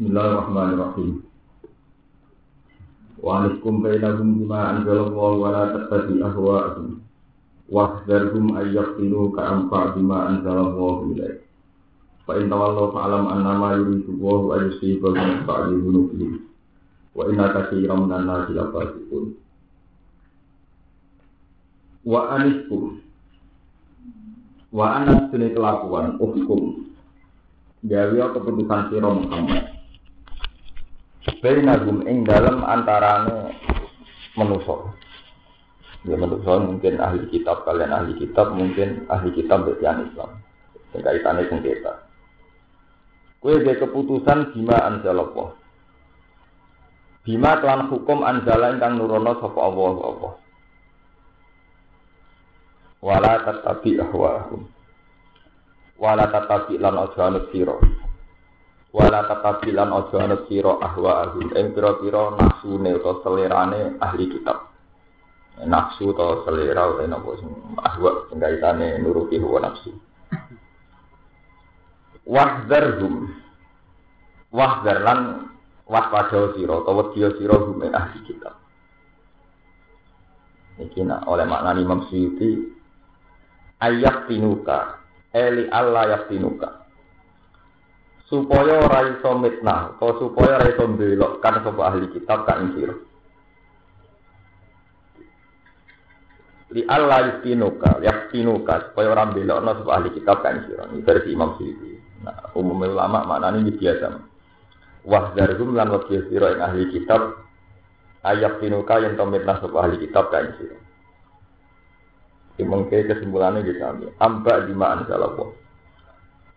Bismillahirrahmanirrahim. Wa anikum bainahum bima anzalallahu wa la tattabi ahwa'ahum. Wahdharhum ayyaftinu ka'amfa bima anzalallahu ilaih. Fa in tawallaw fa'lam annama yuridu Allahu an yusibahum ba'di dhunubihim. Wa inna katsiran minan nasi lafasiqun. Wa aniskum Wa anas kelakuan hukum gawe keputusan sira Muhammad Bainagum ing dalam antarane manusa. Ya manusa mungkin ahli kitab kalian ahli kitab mungkin ahli kitab bagian Islam. Kaitane sengketa. Kue dia keputusan bima anzalallah. Bima kelan hukum anzala ingkang nurono sapa Allah Allah. Wala tatabi ahwahum. Wala tatabi lan aja anut sira wala tatabilan ojo anut sira ahwa ahum ing pira-pira nafsune utawa selerane ahli kitab. Nafsu atau selera utawa napa sing ahwa sing kaitane nuruti hawa nafsu. Wahdharhum. Wahdhar lan waspada sira utawa wedi sira hum ahli kitab. Iki nak oleh makna Imam Suyuti ayat tinuka eli Allah yaktinuka supaya ora iso mitnah atau supaya ora iso kan sapa ahli kitab kan sira. Li Allah yastinuka yastinuka supaya orang belokno sapa ahli kitab kan sira. Ini versi Imam Syukri nah umum ulama maknane ini biasa. Wah darhum lan wakil sira ing ahli kitab ayat tinuka yang tomitnah sapa ahli kitab kan sira. Mungkin kesimpulannya gitu, ambak di ma'an salawah.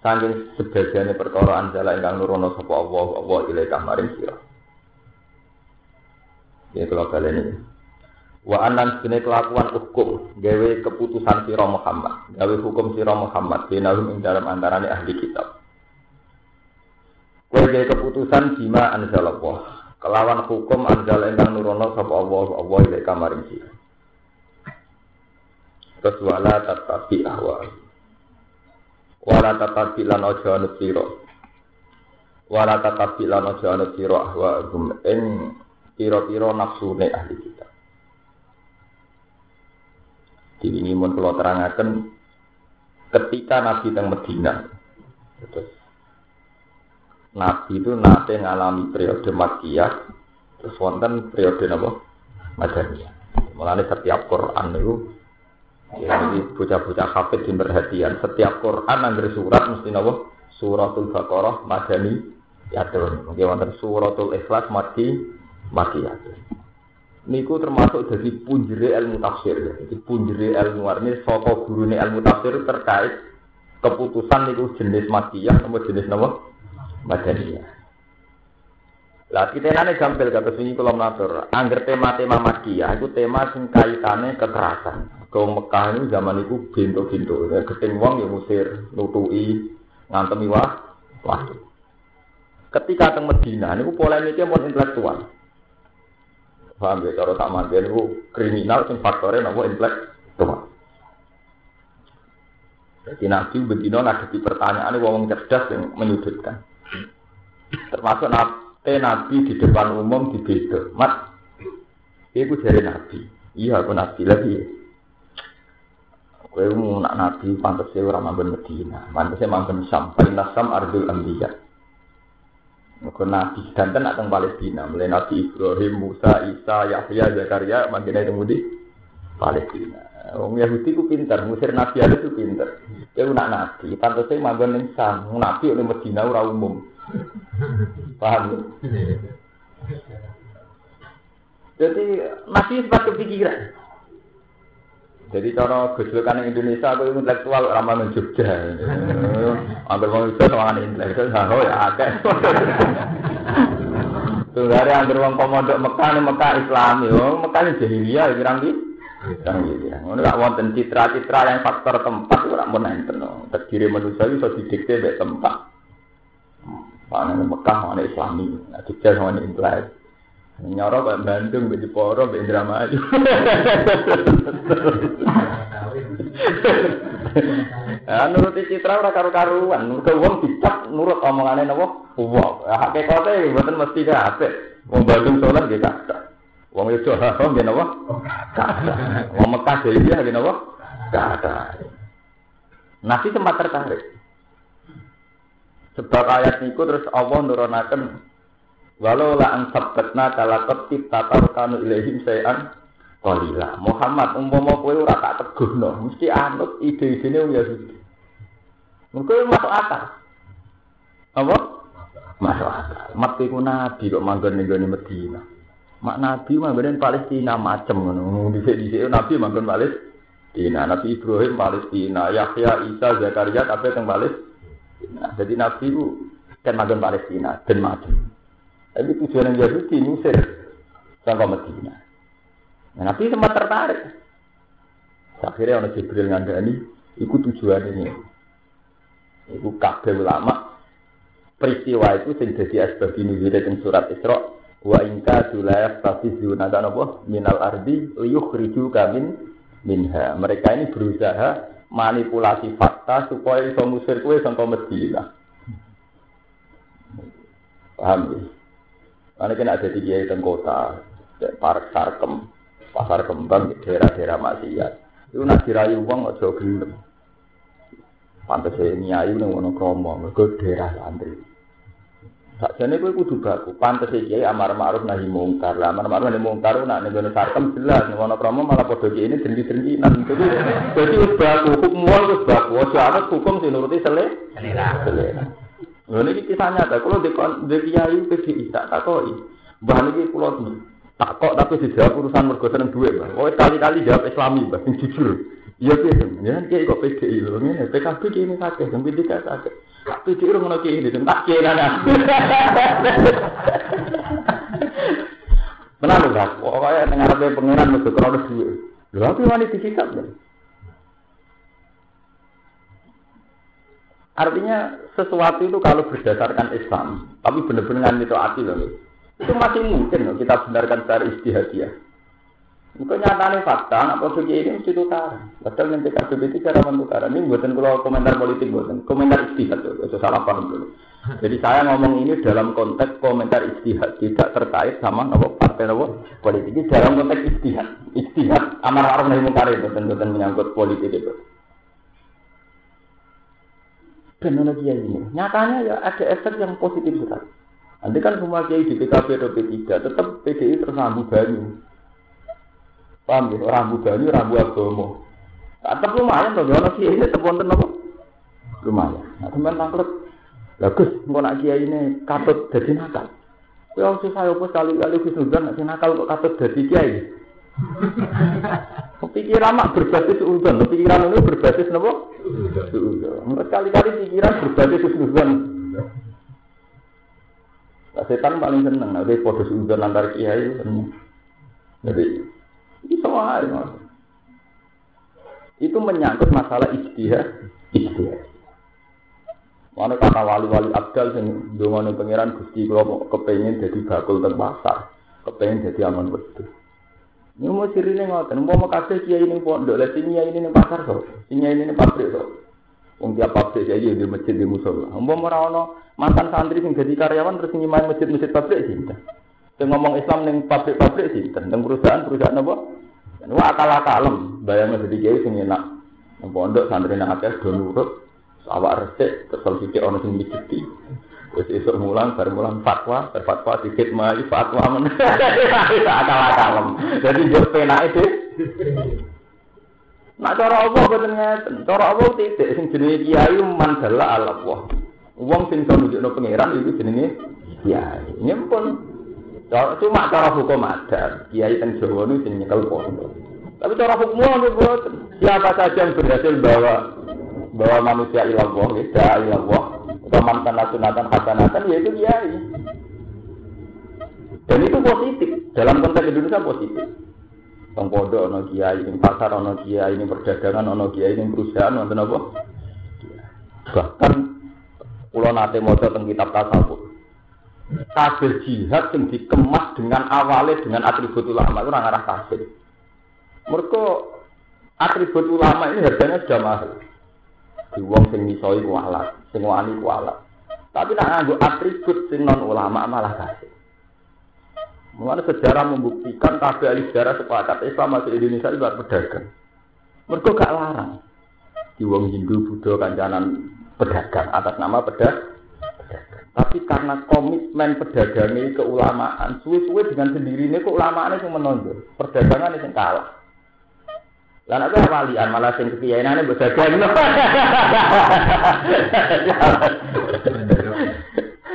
Saking sebagiannya perkara anjala ingkang nurono sapa Allah Allah ilaika maring sira. Ini kalau kalian ini. Wa anan sini kelakuan hukum gawe keputusan sira Muhammad, gawe hukum sira Muhammad binahum ing dalam antarane ahli kitab. Kowe gawe keputusan bima anzalallah. Kelawan hukum anjala ingkang nurono sapa Allah Allah ilaika maring sira. Terus wala wala tatabi lan aja anut sira. Wala tatabi lan aja anut sira ahwa gum ing pira-pira nafsune ahli kita ini mun kula terangaken ketika Nabi teng Medina terus Nabi itu nate ngalami periode Makkiyah terus wonten periode napa Madaniyah mulane setiap Quran itu Ya, jadi bocah-bocah hafid di perhatian. Setiap Quran anggar surat mesti nopo suratul Baqarah madani yatun. Mungkin wonten suratul Ikhlas mati yatun. Niku termasuk dari punjere ilmu tafsir. Jadi punjere ilmu ini saka gurune ilmu tafsir terkait keputusan niku jenis matiyah atau jenis nopo madaniyah. Lah kita nane gampil kata sini kalau mengatur. Angger tema-tema makiyah itu tema sing kaitane kekerasan. Kau Mekah ini zaman itu bintu-bintu. Ya, keting wong ya musir, nutui, ngantem wah, waktu. Ketika teng Medina, ini polemiknya mau intelektual. Paham ya, cara tak mati ini kriminal, sing faktornya nopo intelektual. Jadi Nabi Bedino ngadepi pertanyaan ini wong cerdas yang menyudutkan. Termasuk nabi, nabi di depan umum di beda. Mat, itu dari Nabi. Iya, aku Nabi lagi. Kowe nak nabi pantas ora manggon Medina, pantasnya manggon Sam, Paling Sam ardul anbiya. Mergo nabi danten nak teng Palestina, mulai nabi Ibrahim, Musa, Isa, Yahya, Zakaria mangkene teng di Palestina. Wong Yahudi ku pinter, musir nabi ada itu pinter. Kowe nak nabi, pantasnya manggon ning Sam, nabi ning Medina ora umum. Paham? Jadi masih sempat kepikiran. Jadi cara gejolkan Indonesia aku intelektual ramah men Jogja. Ambil wong itu sama intelektual, oh ya akeh. Tunggare anggere wong pemondok Mekah ning Mekah Islami, oh Mekah jahiliyah ya kirang ki. Kirang iki. Ngono gak wonten citra-citra yang faktor tempat ora mun enten. Terdiri manusia iso didikte mek tempat. Mana Mekah, mana Islami, Jogja sama intelektual. Nyoro Pak Bandung, Pak Jeporo, Pak Indramayu. Ah nuruti citra ora karu-karuan, nurut wong dicap nurut omongane napa? Wong. Hakikate mboten mesti kabeh. Wong Bandung salat nggih kathah. Wong itu haram nggih napa? Kathah. Wong Mekah dhewe nggih napa? Kathah. Nabi sempat tertarik. Sebab ayat niku terus Allah nurunaken walau la an sabbatna kalaqat tatarkanu ilaihim sayan qalila. Muhammad umpama kowe ora tak teguhno, mesti anut ide-idene wong Yahudi. Mungkin masuk akal. Apa? Masuk akal. Mat iku nabi kok manggon ning gone Medina. Mak nabi manggon Palestina macem ngono. Dhisik-dhisik nabi manggon Palestina. Nabi Ibrahim Palestina, Yahya, Isa, Zakaria kabeh teng Palestina. Jadi nabi ku kan manggon Palestina dan macem. Tapi tujuan yang Yahudi Mesir sampai Medina. Nah, Nabi sempat tertarik. Akhirnya orang Jibril ngandani, ikut tujuan ini. Iku kabeh ulama peristiwa itu sing dadi asbab ing surat Isra wa ingka sulayaf tafizuna kan apa minal ardi liyukhriju kamin minha. Mereka ini berusaha manipulasi fakta supaya iso musir kowe sangka Madinah. Paham ya? Karena kan ada di kiai kota, park sarkem, pasar kembang, daerah-daerah maksiat. Itu nak dirayu uang aja gelem. Pantes e nyai nang ngono kromo, mergo daerah santri. Sakjane kowe kudu baku. Pantes e kiai amar ma'ruf nahi mungkar. Lah amar ma'ruf nahi mungkar nak ning ngono sarkem jelas ning ngono kromo malah padha kiai ini dendi-dendinan. Jadi dadi wis baku, hukum wis baku. Aja ana hukum sing nuruti sele. Selera. Lha niki kisah nyata, kalau di di kiai PDI tak takoki. Mbah niki kula tak kok tapi dijawab urusan mergo seneng dhuwit, Mbah. Oh kali-kali jawab Islami, Mbah, sing jujur. Iya piye, ya kiai kok PDI ngene, PKB ki ini sakit, sing PDI sakit. PDI ora ngono kiai, tak kiai nana. Benar. Pokoke ning ngarepe pengiran mergo krono dhuwit. Lho, tapi wani disikap ya. Artinya sesuatu itu kalau berdasarkan Islam, tapi benar-benar itu hati loh, itu masih mungkin loh kita benarkan secara istihadiah. Mungkin nyatanya fakta, anak posisi ini mesti tukar. Padahal nanti kasus itu cara mentukar. Ini buatan kalau komentar politik buatan, komentar istihad itu salah paham dulu. Jadi saya ngomong ini dalam konteks komentar istihad, tidak terkait sama nopo partai nopo politik. Ini dalam konteks istihad, istihad amar ma'ruf nahi mungkar itu, bukan menyangkut politik itu. Teknologi ini. Nyatanya ya ada efek yang positif sekali. Nanti kan semua kiai di PKB atau P3 tetap PDI tersambung banyu. Paham ya? Rambu banyu, rambu agama. Tetap lumayan loh, kalau kiai ini tetap wonten apa? Lumayan. Nah, teman tangklet. Bagus, mau nak kiai ini katut jadi nakal. Ya, susah apa sekali-kali khusnudan, nak nakal kok katut jadi kiai. Pikiran mak berbasis udon, pikiran itu berbasis nopo? Udon. Kali-kali pikiran berbasis udon. Nah, setan paling seneng, nanti podo udon antar kiai seneng. Jadi itu aja. Itu menyangkut masalah istihad, istihad. Mana kata wali-wali abdal sing dongane pangeran Gusti kula kepengin jadi bakul teng pasar, kepengin jadi aman wedhus. Ini mau sirine ngoten, mau mau kasih kiai ini pondok, lah sini ini ning pasar so, sini ini ning pabrik so. Wong tiap pabrik kiai di masjid di musola. Mau mau rawon mantan santri sing jadi karyawan terus main masjid-masjid pabrik sih. Sing ngomong Islam ning pabrik-pabrik sih, ning perusahaan-perusahaan apa? Wah akal-akalem, bayangnya jadi kiai sing enak. Pondok santri nang akeh do nurut, awak resik, terus sithik ana sing. Wis esuk mulang, bar mulang fatwa, bar fatwa dikit mai fatwa men. Akal-akalem. Jadi yo penake deh. Nak cara Allah boten ngeten. Cara Allah titik sing jenenge kiai mandala Allah. Wong sing iso nunjukno pangeran iku jenenge kiai. Nyempun. Cuma cara hukum ada. Kiai teng Jawa niku sing nyekel pondok. Tapi cara hukum boten. Siapa saja yang berhasil bawa bawa manusia ilallah, ya, ilallah, Waman kana sunatan hasanatan yaitu kiai. Dan itu positif. Dalam konteks Indonesia positif. Bang Podo ono kiai, ini pasar ono kiai, ini perdagangan ono kiai, ini perusahaan ono apa? Bahkan pulau nate mojo tentang kitab tasawuf. Kafir jihad yang dikemas dengan awalnya dengan atribut ulama itu orang arah kafir. Mereka atribut ulama ini harganya sudah mahal. Di wong sing misoi ku alat, sing wani ku. Tapi nak nganggo atribut sing non ulama malah kasih. Mulanya sejarah membuktikan kabeh ahli sejarah sepakat Islam masuk Indonesia itu pedagang. Mereka gak larang. Di wong Hindu, Buddha, kancanan pedagang atas nama pedagang. Tapi karena komitmen pedagangnya keulamaan, suwe-suwe dengan sendirinya keulamaan itu menonjol. Perdagangan itu kalah. Lah nek walian malah sing kekiyainane berdagang.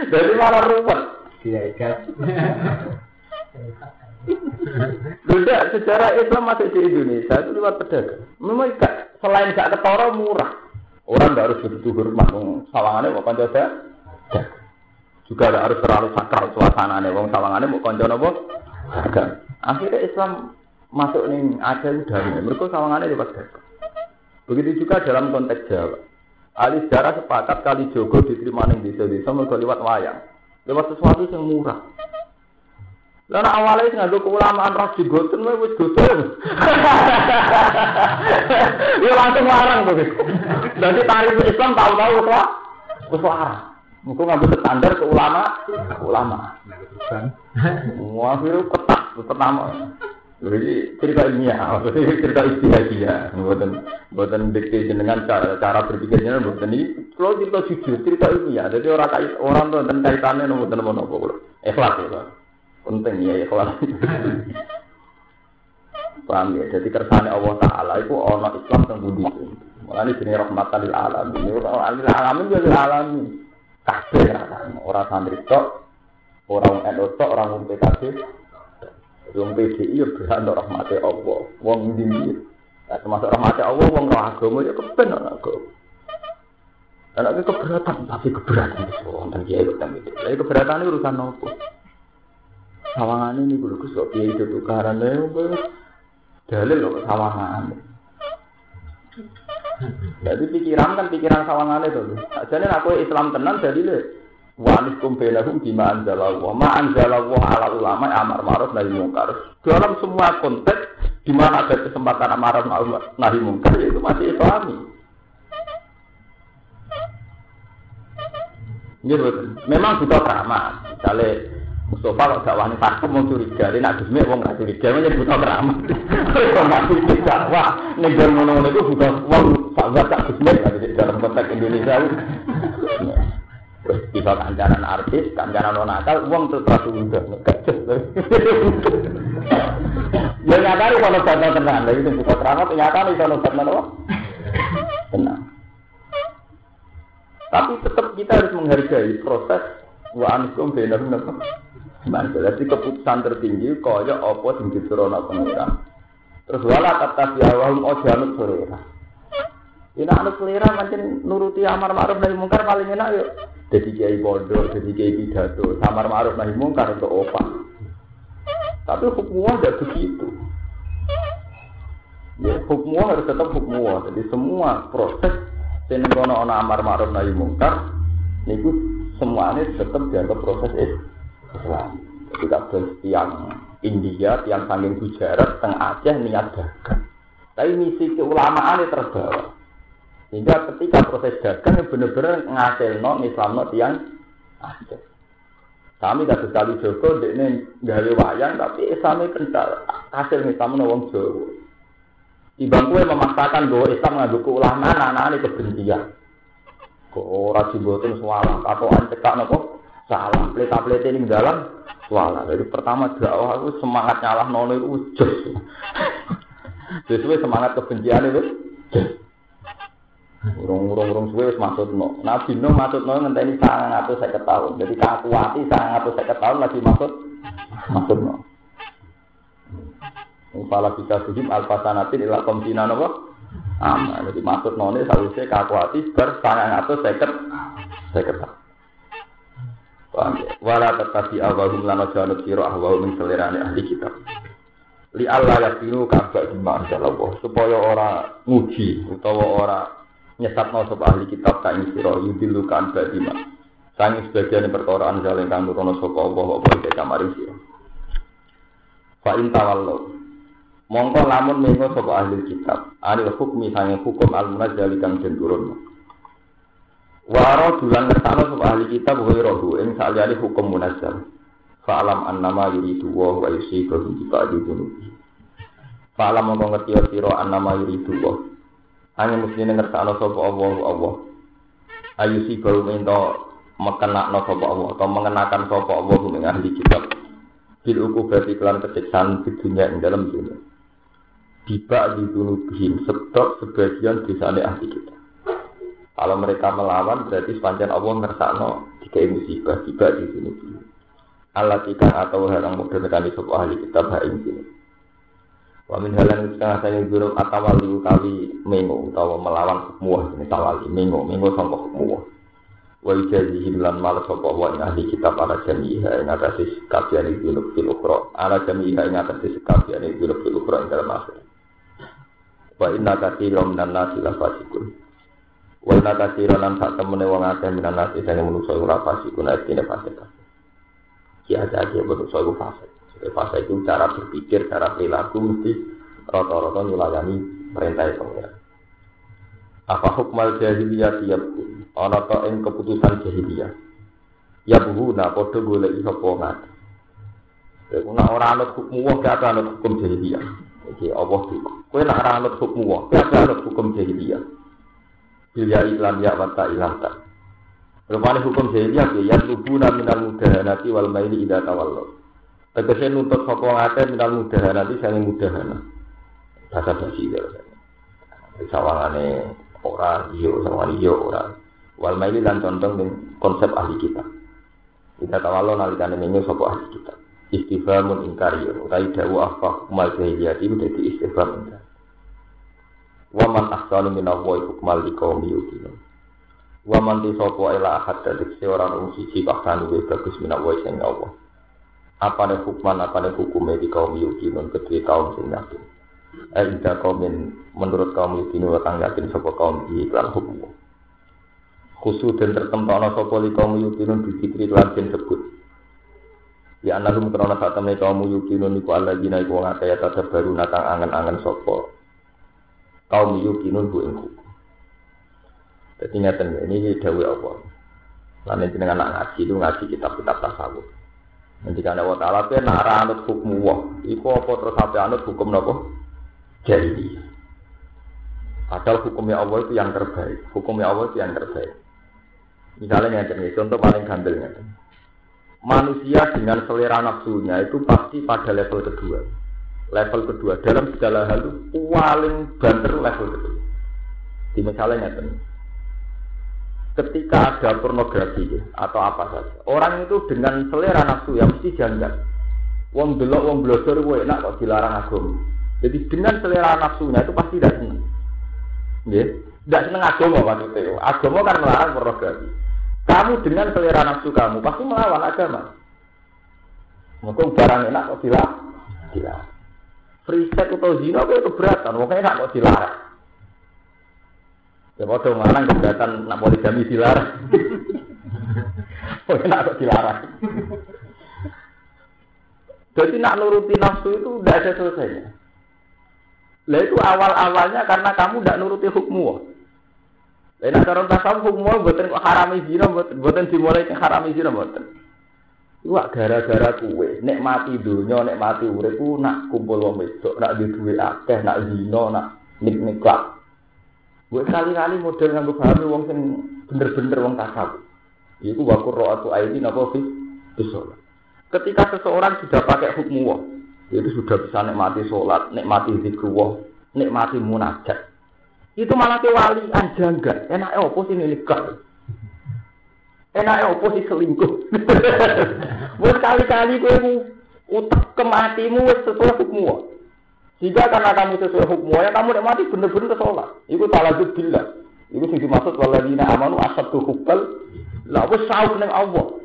Jadi malah ruwet. Kiai gas. Tidak, sejarah Islam masuk di Indonesia itu lewat pedagang. Memang gak, selain gak ketara murah. Orang gak harus begitu hormat. Sawangannya mau konco Juga gak harus terlalu sakral suasananya. Wong sawangannya mau konco apa? Akhirnya Islam masuk nih ada dari mereka sawangannya lewat dagang. Begitu juga dalam konteks Jawa. Ahli sejarah sepakat kali Jogo diterima ning desa-desa mereka lewat wayang. Lewat sesuatu yang murah. Lalu awalnya nganggo keulamaan ras digoten wae wis goten. Ya langsung larang tuh. Jadi tarif Islam tahu-tahu wis wis larang. Engko ngambil standar ke ulama, ulama. Wah, itu ketat, pertama. Jadi cerita ilmiah, maksudnya cerita istihadiyah, buatan buatan dikti dengan cara cara berpikirnya buatan ini. Kalau kita jujur cerita ilmiah, jadi orang kait orang tuh dan kaitannya nomor nomor nomor ikhlas ya, penting ya ikhlas. Paham ya? Jadi kersane Allah Taala itu orang Islam yang budi. Mulai jenis rahmatan lil alamin. Ini orang lil alamin juga lil alamin. Kabeh orang santri tok, orang NU tok, orang PKB, Wong PDI ya berhak untuk rahmati Allah. Wong ndi Nah, termasuk rahmati Allah, wong roh agama ya keben ana agama. Anaknya keberatan, tapi keberatan itu wonten kiai kok itu. Lah keberatan urusan nopo? Sawangan ini kulo Gus kok piye itu tukaran lha dalil kok sawangan. Jadi pikiran kan pikiran sawangan itu. Jadi aku Islam tenan jadi le Wanis kumbelahum bima anzalallah. Ma anzalallah ala ulama amar ma'ruf nahi mungkar. Dalam semua konteks di mana ada kesempatan amar ma'ruf nahi mungkar itu masih islami. Ini memang butuh keramat. Misalnya Mustafa kalau gak wani pakem mau curiga, dia nak gusmi wong gak curiga, ini butuh keramat. Kalau nggak curiga, wah, negara ngono itu butuh wong tak gak gusmi dalam konteks Indonesia. Tiba kancanan artis, kancanan non nakal, uang terus udah Ya nyata nih kalau bantah tenang, lagi itu buka keramat, nyata nih kalau bantah apa? Tenang. Tapi tetap kita harus menghargai proses wa ankum benar benar. Jadi keputusan tertinggi kaya apa sing diturunkan pengiran. Terus wala kata siawahum ojanut selera. Ini anak selera macam nuruti amar ma'ruf nahi mungkar paling enak yuk. Jadi kiai bodoh, jadi kiai pidato, samar ma'ruf nahi mungkar untuk opah. Tapi hukumnya tidak begitu. Ya, hukumnya harus tetap hukumnya. Jadi semua proses yang kono ana amar ma'ruf nahi mungkar niku semuanya tetap dianggap proses Islam. Jadi kabeh tiang India, tiang sanging Gujarat, teng Aceh niat dagang. Tapi misi keulamaan terbawa. Sehingga ketika proses dagang benar-benar ngasil no Islam no tiang ada. Kami tidak sekali Joko, ini gawe wayang, tapi Islamnya kental. Hasil Islam no wong Jawa. Ibang kue memaksakan bahwa Islam ngadu ulama anak-anak ini kebencian. Kok ora jimbotin salah, katoan cekak nopo salah, pelita-pelita ini dalam salah. Jadi pertama dakwah aku semangat nyalah nono itu ujus. Sesuai semangat kebencian itu. Urung-urung suwe wis maksudno. Nabi Nuh maksudno ngenteni 950 tahun. Jadi kakuati 950 tahun lagi maksud maksudno. Kepala bisa sujud alfasanatin ila komtina nopo? Ama, jadi maksud none sausé kakuati ber 950 seket tahun. Paham ya? Wala tetapi awahum lana janut siro ahwahum min selerane ahli kitab. Li Allah yakinu kabak jemaah supaya orang nguji utawa orang nyesatno sapa ahli kitab ing sira yudilu kan badima sangi sebagian perkara anjale kang nurono sapa Allah apa iki kamaring sira fa in tawallu mongko lamun mengo sapa ahli kitab anil hukmi sange hukum al munazzal kang den turun Waro dulan ngersano sub ahli kitab wa rohu ing saliyane hukum munazzal. Fa'alam annama yuridu wa wa yusibu bi ba'di dunubi. Fa'alam mongko ngerti sira annama yuridu wa. Hanya mesti ngersano sapa Allah Allah. Ayu si baru minta mengenakno sapa Allah atau mengenakan sapa Allah ing ahli kitab. Bil ukubati kelan kesiksaan di dunia ing dalam dunia. Tiba di dunubihim sebab sebagian desane ahli kitab. Kalau mereka melawan berarti sepanjang Allah ngersakno tiga musibah tiba di sini. Allah tikan atau harang mudah di sebuah ahli kitab hak sini. Wa min halan setengah saya guru atawali kali mengo atau melawan muah ini tawali mengo mengo sangka muah. Wa ijazihim lan mal sapa wa ahli kitab ala jamiha ing atase kabian iki fil ukhra ala jamiha ing atase kabian iki fil ukhra ing dalam akhir. Wa inna katsiran minan nasi la fasikun. Wana kasiro lan sak temene wong akeh minan nasi sing menungso ora fasik kuna istine fasik. Ki ada dia menungso iku fasik. Sebab fasik itu cara berpikir, cara perilaku mesti rata-rata nyulayani perintah pengiran. Apa hukmal jahiliyah tiap ana ta ing keputusan jahiliyah. Ya buhu na padha golek iso pongat. Iku nak ora anut hukum wong gak anut hukum jahiliyah. Iki Allah Kowe nak ora anut hukum wong, gak anut hukum jahiliyah. Bilya iklan ya wata ilah tak. Rupanya hukum jahiliyah ya lubuna minal mudahanati wal maili ida tawallo. Tegese nuntut sapa ngate minal mudahanati sange mudahana. Bahasa basi ya. Sawangane ora iyo sawangane iyo ora. Wal maili lan contoh ning konsep ahli kita. Ida tawallo nalikane menyu sapa ahli kita. Istifhamun ingkari utawi dawu afah kumal jahiliyah itu dadi istifham ingkari. Waman ahsanu minallahi hukmal liqaumi yuqinun. Waman ti sapa ila ahad dari seorang wong siji bahkan luwih bagus minallahi sing Allah. Apa nih hukman, apa nih hukumnya di kaum yukinun kedua kaum sing yakin. Eh, ida kaumin menurut kaum yukinun kang yakin sapa kaum iklan hukum. Khusus dan tertempana sapa li kaum yukinun dikitri lan den sebut. Ya anahum krana saat temen kaum yukinun iku Allah jina iku ngakaya tetep baru natang angen-angen sapa kaum yukinun bu ing hukum. Jadi ngeten ini dawe Allah. Lan dengan anak ngaji itu ngaji kitab-kitab tasawuf. Nanti kan Allah Taala pe nak anut hukum wah, iku apa terus sampai anut hukum napa? Jadi Padahal hukumnya Allah itu yang terbaik. Hukumnya Allah itu yang terbaik. Misalnya yang contoh paling gambelnya. Manusia dengan selera nafsunya itu pasti pada level kedua level kedua dalam segala hal itu paling banter level kedua di misalnya nyata ketika ada pornografi atau apa saja. Orang itu dengan selera nafsu yang mesti janggal. Wong belok wong blosor gue enak kok dilarang agama. Jadi dengan selera nafsunya itu pasti tidak seneng. Ya tidak seneng agama maksudnya. Agama kan melarang pornografi. Kamu dengan selera nafsu kamu pasti melawan agama. Mungkin barang enak kok dilarang. Dilarang. Free sex atau zina itu keberatan, makanya nggak mau dilarang. Ya mau dong lanang keberatan nak poligami dilarang. Pokoknya nak kok dilarang. Jadi nak nuruti nafsu itu tidak ada selesainya. Lah itu awal-awalnya karena kamu tidak nuruti hukum. Lah nek cara tasawuf hukum buatan kok harami zina buatan dimulai harami zina buatan. Wah gara-gara kue, nek mati dunia, nek mati urip ku nak kumpul wong wedok, nak di duwe akeh, nak zina, nak nik klak. Gue kali-kali model nganggo pahami wong sing bener-bener wong tasawuf. Iku wa qurra'atu aini napa fi sholat. Ketika seseorang sudah pakai hukum wong, itu sudah bisa nikmati sholat, nikmati zikrullah, nikmati munajat. Itu malah ke wali anjangga. Enak opo sih nikah? Enak opo sih selingkuh? Wes kali-kali kowe utak kematimu wis sesuai hukum Jika karena kamu sesuai hukum ya kamu nek mati bener-bener sholat. Iku salah billah. Iku sing dimaksud waladina amanu asatu hubbal. Lah wis sauk ning Allah.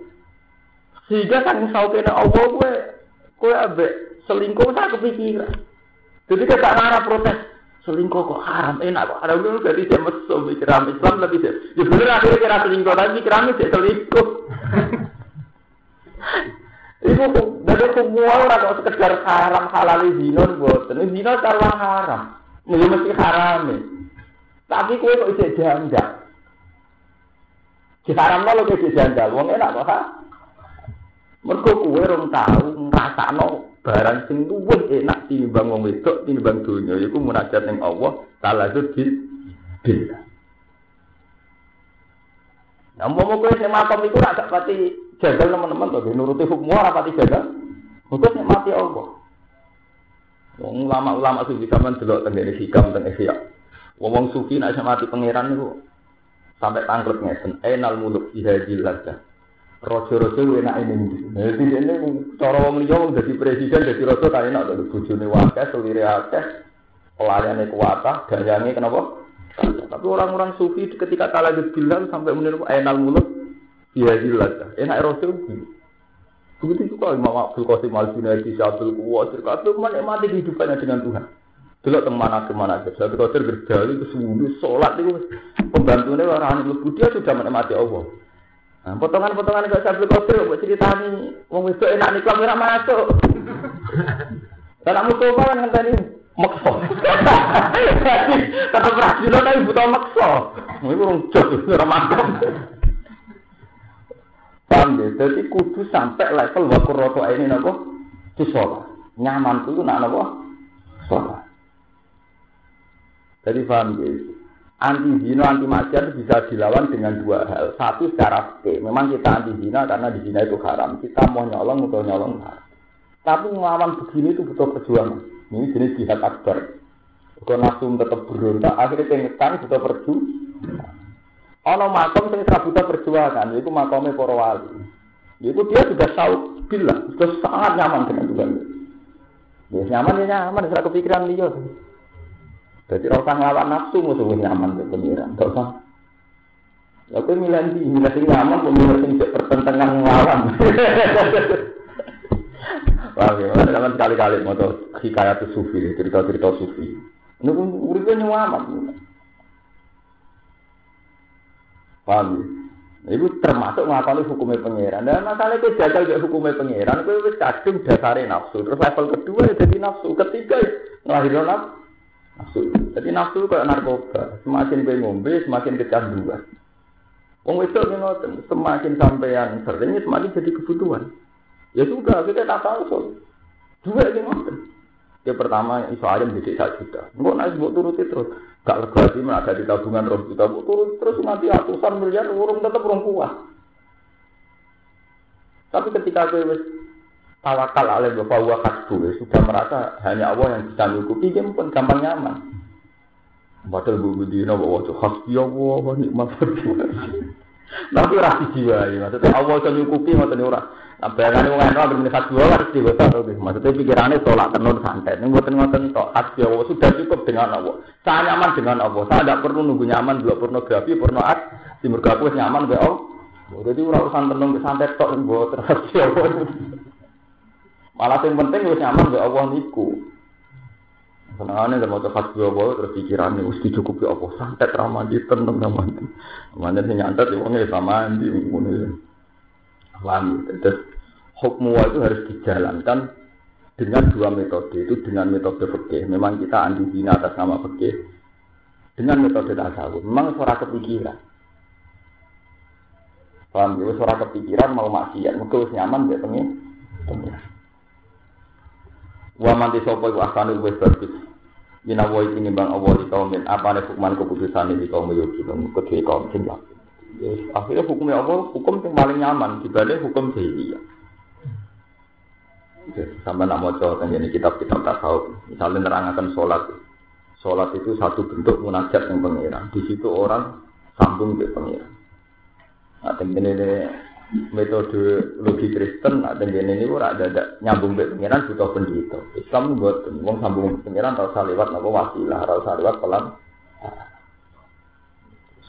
Sehingga kan sauke ning Allah kowe kowe ambek selingkuh sak kepikiran. Jadi kita ngarah protes selingkuh kok haram enak kok haram itu berarti dia mesum mikir Islam lebih dia ya bener akhirnya kira selingkuh tapi mikir dia selingkuh Iku dari semua orang kok sekedar haram halal zina buatan zina karena haram mesti mesti haram Tapi kue kok bisa janggal Diharamno lho ke jajal, wong enak kok ha. Mergo kowe rong tau ngrasakno barang sing luwih enak tinimbang wong wedok tinimbang donya iku munajat ning Allah taala bil billah. Nah, mau mau kue makom rasa pati jagal teman-teman tuh, nuruti hukum ora pati jagal. Mungkin mati Allah. Wong ulama-ulama sufi sampean delok teng hikam teng ihya. Wong sufi nek mati pangeran niku sampai tangklet ngeten enal muluk fi hadil ladza rojo-rojo enak ini jadi ini cara wong liya wong dadi presiden dadi raja kan enak to bojone wakeh selire akeh pelayane kuwata gayange kenapa tapi orang-orang sufi ketika kalah bilang sampai meniru enal muluk fi hadil ladza enak raja begitu juga Imam Abdul Qasim Al Junaidi Syabdul Kuwasir kabeh menikmati kehidupannya dengan Tuhan Delok teng mana ke mana aja. Satu kotor berjali itu sembuh sholat itu pembantunya orang lebu dia sudah menikmati Allah. Nah, potongan-potongan gak sabtu kotor buat ceritani. Wong itu enak nih kamera masuk. Dan kamu coba kan tadi makso. Kata Brazil tapi butuh makso. Ini kurang jauh, kurang mantap. Paham ya? Jadi kudu sampai level wakur roto ini nopo di sholat. Nyaman itu nak nopo sholat. Jadi paham ya? Anti zina, anti maksiat bisa dilawan dengan dua hal. Satu secara fikih, memang kita anti zina karena di zina itu haram. Kita mau nyolong atau nyolong haram. Tapi melawan begini itu butuh perjuangan. Ini jenis jihad akbar. Kalau nafsu tetap berontak, akhirnya pengetan butuh perjuangan. Ono makom sing butuh perjuangan, itu makomnya para wali. Itu dia sudah tahu bila, sudah sangat nyaman dengan Tuhan. Ya nyaman ya nyaman, sudah kepikiran dia. Jadi orang usah ngelawan nafsu musuh nyaman ke pengiran. Gak usah. Ya aku milih di milih sing nyaman, milih sing pertentangan ngelawan. Wah, ya, kan sekali-kali mau hikayat sufi, cerita-cerita sufi. Ini uripnya nyaman. Paham ya? Itu termasuk mengakali hukumnya pangeran. Dan masalah itu jagal juga hukumnya pangeran. Itu wis kadung nafsu. Terus level kedua ya jadi nafsu. Ketiga ya ngelahirin nafsu. Jadi nafsu kayak narkoba. Semakin gue ngombe, semakin kecanduan. Wong itu ngoten, semakin sampean sering semakin jadi kebutuhan. Ya sudah, kita tak tahu Dua ini ngoten. Ya pertama iso ayam jadi satu juta. Enggak naik buat turuti terus. Gak lega sih ada di tabungan roh juta. Buat turut terus nanti ratusan miliar urung tetap urung kuat. Tapi ketika gue tawakal alaih bapak wa kasbu sudah merasa hanya Allah yang bisa nyukupi dia pun gampang nyaman padahal bu bu dina bawa tuh hasbi Allah wa nikmat tapi rasi jiwa ya maksudnya Allah yang nyukupi maksudnya orang bayangannya orang enak berminat hasbi Allah harus dibuat maksudnya pikirannya tolak tenun santai ini buatan ngoten tok. Hasbi Allah sudah cukup dengan Allah. Saya nyaman dengan Allah. Saya tidak perlu nunggu nyaman dua pornografi porno art. Di mergaku nyaman be Allah jadi urusan tenun santai tok buat hasbi Allah Malah yang penting wis nyaman be Allah niku. Senengane lek maca fatwa Allah terus pikirane wis dicukupi Allah. Santet ra mandi tenang ra mandi. Mane sing nyantet ya wong sama mandi ngono ya. Paham Terus hukum itu harus dijalankan dengan dua metode itu dengan metode fikih. Memang kita anti zina atas nama fikih. Dengan metode tasawuf. Memang suara kepikiran. Paham ya, suara kepikiran mau maksiat, mungkin nyaman dia pengen. Wa manti sapa iku asane wis bagus. Ina wa ini bang di kaum apa nih hukuman keputusan di kaum yo kita kedua kaum sing akhirnya hukumnya Allah hukum yang paling nyaman dibanding hukum jahiliyah. Sampai nak mau coba ini kitab-kitab tasawuf, misalnya nerangkan sholat, sholat itu satu bentuk munajat yang pengiran. Di situ orang sambung ke pengiran. Nah, ini metode logi Kristen ada gini ini ora ada, nyambung ke pengiran butuh pendito. Islam buat wong sambung ke pengiran tau saliwat nopo wasilah, tau saliwat pelan. Kebesaran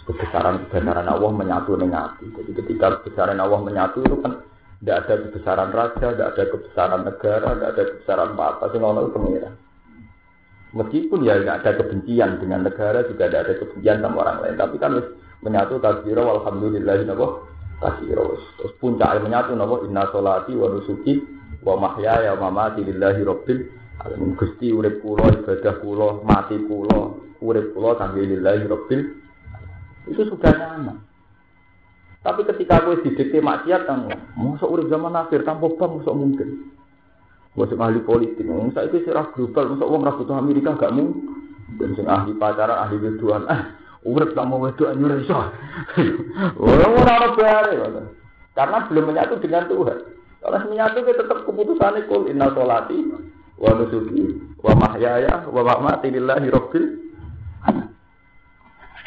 kebesaran Allah menyatu dengan hati. Jadi ketika kebesaran Allah menyatu itu kan tidak ada kebesaran raja, tidak ada kebesaran negara, tidak ada kebesaran apa-apa. Sing itu pengiran. Meskipun ya tidak ada kebencian dengan negara, juga tidak ada kebencian sama orang lain. Tapi kan menyatu takbiro alhamdulillah kasiro. Terus puncak menyatu napa inna solati wa nusuki wa mahyaya wa mamati lillahi rabbil alamin. Gusti urip kula ibadah kula mati kula urip kula kangge lillahi itu sudah nyaman. Tapi ketika kowe didikte maksiat kan, mosok urip zaman akhir tanpa bom mosok mungkin. Mosok ahli politik, wong saiki sira global, mosok wong ra butuh Amerika gak mungkin. Dan sing ahli pacaran, ahli wedoan, ah, urip tak mau wedoan yo iso. Ora ora ono bare. Karena belum menyatu dengan Tuhan. Kalau menyatu kita tetap keputusan kul inna sholati wa nusuki wa mahyaya wa mamati lillahi rabbil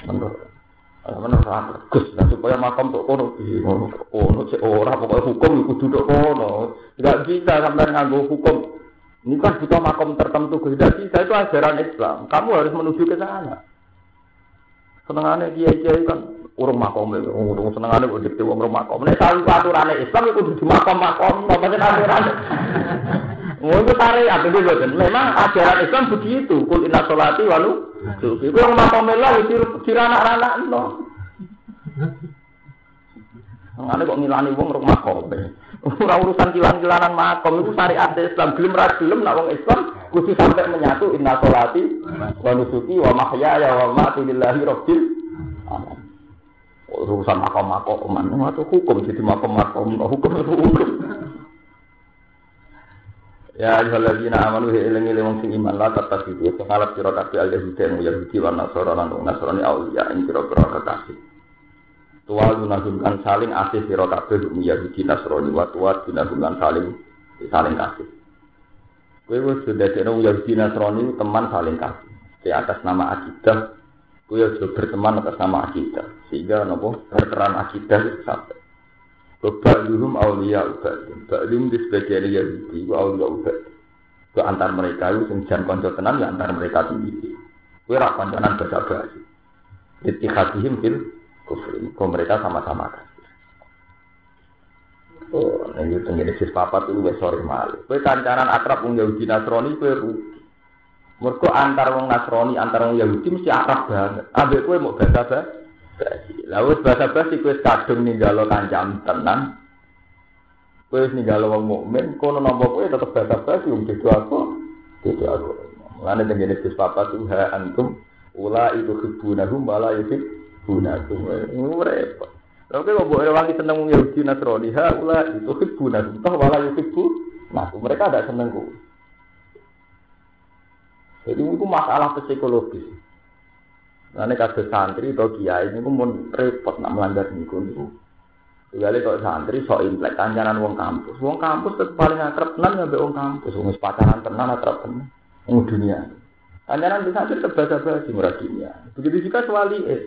Menurut menurut aku gus nah, supaya makam tok kono kono si orang pokoknya hukum itu duduk kono. Tidak bisa sampai nganggo hukum. Ini kan butuh makam tertentu gus tidak bisa itu ajaran Islam kamu harus menuju ke sana. Senengane dia dia kan urung makom itu urung senengannya udah di urung makom Nek sawu aturane Islam itu di makom makom apa aturan Oh itu syariat itu betul. Memang ajaran Islam begitu. Kul inna sholati walu. Itu yang makom melah itu diranak-ranak no. Ngene kok ngilani wong rong makom. Ora urusan kilan-kilanan makom itu syariat Islam. Gelem ra gelem nak wong Islam kudu sampai menyatu inna sholati wa nusuki wa mahyaya wa mamati lillahi rabbil alamin. Urusan makom-makom, itu hukum jadi makom-makom, hukum itu hukum. Ya ayyuhalladzina amanu hi ilangi wong sing iman la tatasidu sing ngalap sira kabeh al yahudi lan yahudi lan nasara lan nasrani auliya ing pira-pira kekasih. Tuwa lunahumkan saling asih sira kabeh yahudi nasrani wa tuwa lunahumkan saling saling kasih. Kowe wis dadekno yahudi nasrani teman saling kasih. Di atas nama akidah kowe sudah berteman atas nama akidah sehingga nopo berperan akidah sampai Ba'luhum awliya ubadin. Ba'luhum di sebagian Yahudi, awliya ubadin. Ke antar mereka itu, sing konco tenan, ya antar mereka sendiri. Kue rak konconan bahasa bahasa. Ittihadihim fil kufri. Kau mereka sama-sama kafir. Oh, ini tenggine sis papat itu wes sore malu. Kue kancanan akrab wong Yahudi Nasrani kue rugi. Mereka antar wong Nasrani, antar wong Yahudi mesti akrab banget. Ambek kue mau bahasa bahasa basi. Lalu bahasa basi kue kadung ninggalo kancam tenang. Kue ninggalo wong mukmin, kono nopo kue tetap bahasa basi. Um itu aku, itu aku. Mulane dengan jenis papa tuh ha antum ula itu hibunahum wala yusib bunakum. Repot. Lalu kue mau boleh wangi seneng Yahudi Nasrani ha ula itu hibunahum toh wala yusib Nah, mereka ada seneng kue. Jadi itu masalah psikologis. Nanti kasus santri atau kiai ini pun repot nak melanggar niku niku. Kali kok santri sok implek kancanan wong kampus. Wong kampus tetep paling akrab tenan ya wong kampus. Wong pacaran tenan akrab tenan. Wong dunia. Kancanan di santri tetep basa-basi murah dunia. Begitu juga sewali eh.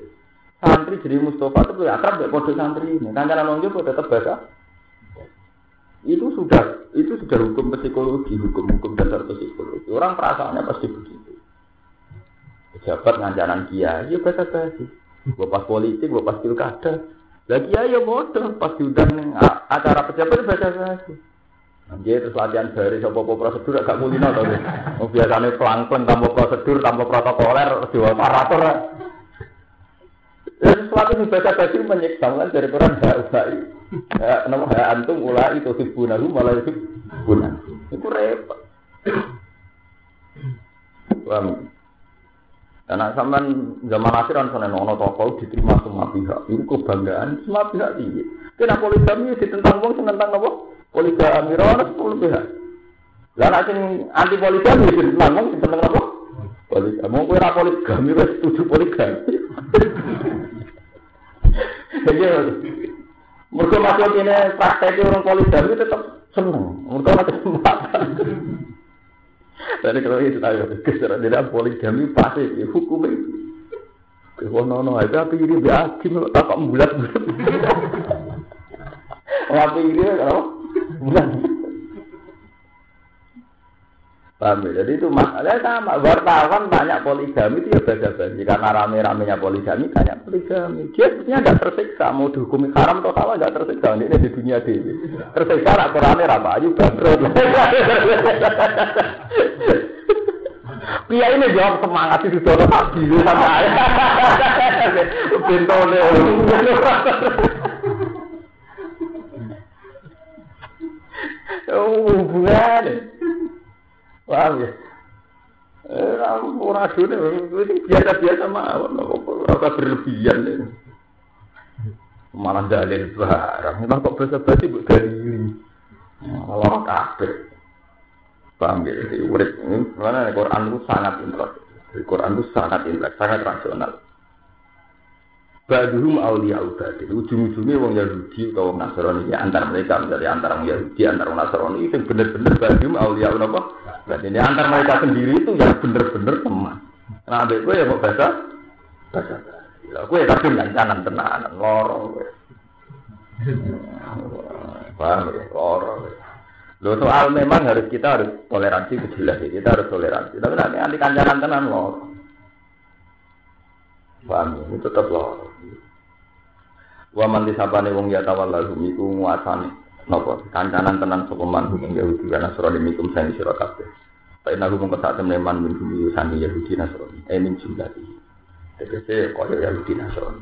Santri jadi Mustafa itu akrab mbek kode santri ini. Kancanan wong Jawa tetep basa. Itu sudah itu sudah hukum psikologi, hukum-hukum dasar psikologi. Orang perasaannya pasti begitu. Pejabat ngancanan kiai, ya bahasa basi. Gue pas politik, gue pas pilkada. Lagi kiai ya bodoh, pas diundang nih acara pejabat bahasa basi. Dia terus latihan dari sopo prosedur agak mulina tau Oh, biasanya pelang-pelang tanpa prosedur, tanpa protokoler, dua parator. Ya sesuatu yang baca basi menyiksa kan dari Quran hak ulai. Ya, nama hak antum ulai itu hibunahu malah itu hibunan. Itu repot. Paham? Karena sampean zaman akhir kan sana nono toko diterima semua pihak. Itu kebanggaan semua pihak tinggi. Kena poligami ditentang sing tentang apa? Poligami ora sepuluh pihak. Nek sing anti poligami ditentang sing tentang apa? Poligami. Mau ora poligami setuju poligami. Iya. Mereka masuk ini praktek orang poligami tetap seneng. Mereka masih. Jadi kalau itu tahu, kesera tidak poligami pasti hukumnya. Kalau nono aja tapi ini biasa, tak kok bulat bulat. Apa ini kalau bulat. Paham ya? Jadi itu masalahnya sama. Wartawan banyak poligami itu ya beda-beda. Karena rame-ramenya poligami banyak poligami. Dia sebenarnya tidak tersiksa. Mau dihukumi haram atau salah tidak tersiksa. Ini di dunia ini. Tersiksa rak Qurannya rapa ayu bangkrut. Pia ini jawab semangat itu dorong pagi ya sama ayah. Bintolnya. Hubungan. Oh. Oh, Paham ya? Eh, aku ragu nih. Biasa-biasa mah. Apa berlebihan nih. Malah dalil barang. Memang kok bahasa-bahasa buat dalil. Allah kabir. Paham ya? Jadi urip mana Quran itu sangat intelek. Quran itu sangat intelek, sangat rasional. Baduhum awliya ubadi. Ujung-ujungnya wong Yahudi atau wong Nasrani ya antar mereka misalnya antara wong Yahudi antara wong Nasrani itu bener-bener baduhum awliya apa? Berarti ini antar mereka sendiri itu ya bener-bener teman. Nah, abek gue ya mau bahasa bahasa. Lah gue kadung kancanan tenanan loro gue. Paham ya, loro. Lo soal memang harus kita harus toleransi kejelas kita harus toleransi. Tapi nanti anti kancanan tenan loro. Paham ya, itu tetap loro. Wa man disabane wong ya tawallahu iku nguasani napa kancanan tenan sapa man hum Yahudi lan Nasrani mikum sani sira kabeh. Fa inna hum sak temne man min hum sani Yahudi Nasrani. Eh min jumlati. Tegese kaya Yahudi Nasrani.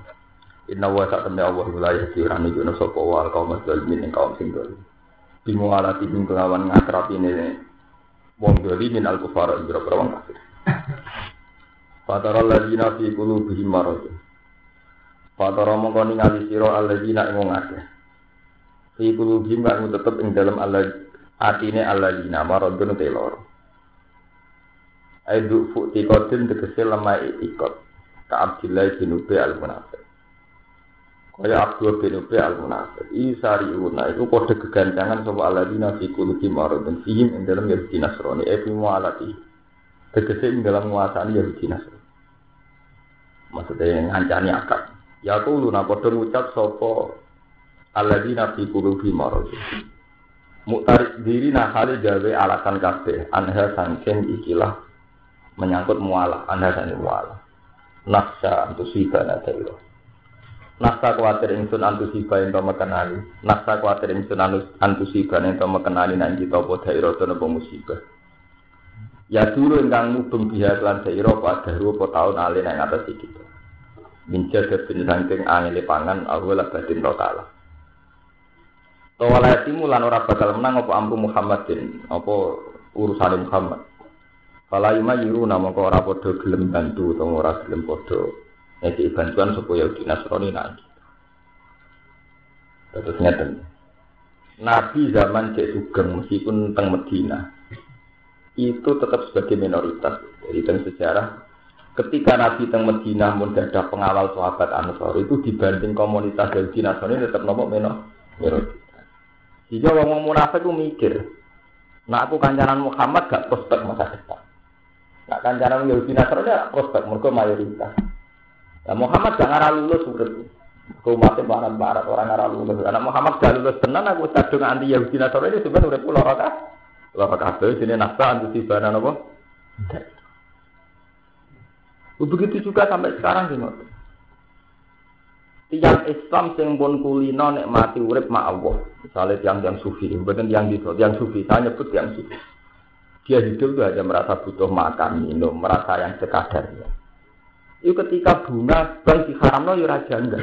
Inna wa sak temne Allah la yahdi ora nunjukno sapa wa kaum zalimin kaum sing. Bimu alati bing kelawan ngatrapine wong dolim min al-kufar ing wong kafir. Fatara ladina fi qulubihim maradun. Fatara mongko ningali sira alladzina ing wong akeh. Fi qulubihim kang tetep ing dalem Allah atine alladzina maradun telor. Aidu futi kotin tegese lemah ikot. Ka Abdillah bin Ubay al-Munafiq. Kaya Abdul bin Ubay al-Munafiq. Isari una itu kode kegancangan sapa alladzina fi qulubihim maradun fihim ing dalem Yahudi Nasrani. E fi mu'alati. Tegese ing dalam nguasani Yahudi Nasrani. Maksudnya ngancani akad. Ya kulo na padha ngucap sapa alladzina fi qulubi marad. Muktarik diri nah kali gawe alasan kabeh anha sangken ikilah menyangkut mualah anha sangken mualah. Nafsa antusiba nadairo. Nafsa kuatir ingsun antusiba ento mekenani. Nafsa kuatir ingsun antusiba ento mekenani nang kita apa daerah to napa musibah. Ya dulu ingkang mubeng biha lan daerah pada apa taun alih nang atas kita min jadabin saking angele pangan awala batin rotala Tawala timu lan ora bakal menang apa ampu Muhammadin apa urusan Muhammad. Fala yuma yiru nama kok ora padha gelem bantu utawa ora gelem ngeki bantuan supaya di Nasrani nanti. Terus ngeten. Nabi zaman cek sugeng meskipun teng Medina itu tetap sebagai minoritas. Jadi teng sejarah ketika Nabi teng Medina pun ada pengawal sahabat Ansor itu dibanding komunitas Yahudi Nasrani tetap nomor meno Jika orang munafik itu mikir, nah aku kancanan Muhammad gak prospek masa depan. Nah kancanan Yahudi Nasrani ya prospek mereka mayoritas. Nah Muhammad gak ngarah lulus urip. Kau masih barat barat orang ngarah lulus. Karena Muhammad gak lulus tenan aku kadung anti Yahudi Nasrani sebenarnya udah pulau rata. Loro kabeh sini nafsa anti sibana apa? Begitu juga sampai sekarang sih Tiang Islam sing pun kulino nek mati urip mak Allah. Misalnya tiang tiang sufi, bukan tiang gitu, tiang sufi. Saya nyebut tiang sufi. Dia hidup itu hanya merasa butuh makan, minum, merasa yang sekadarnya. Itu ketika bunga bank di haram ya raja enggak.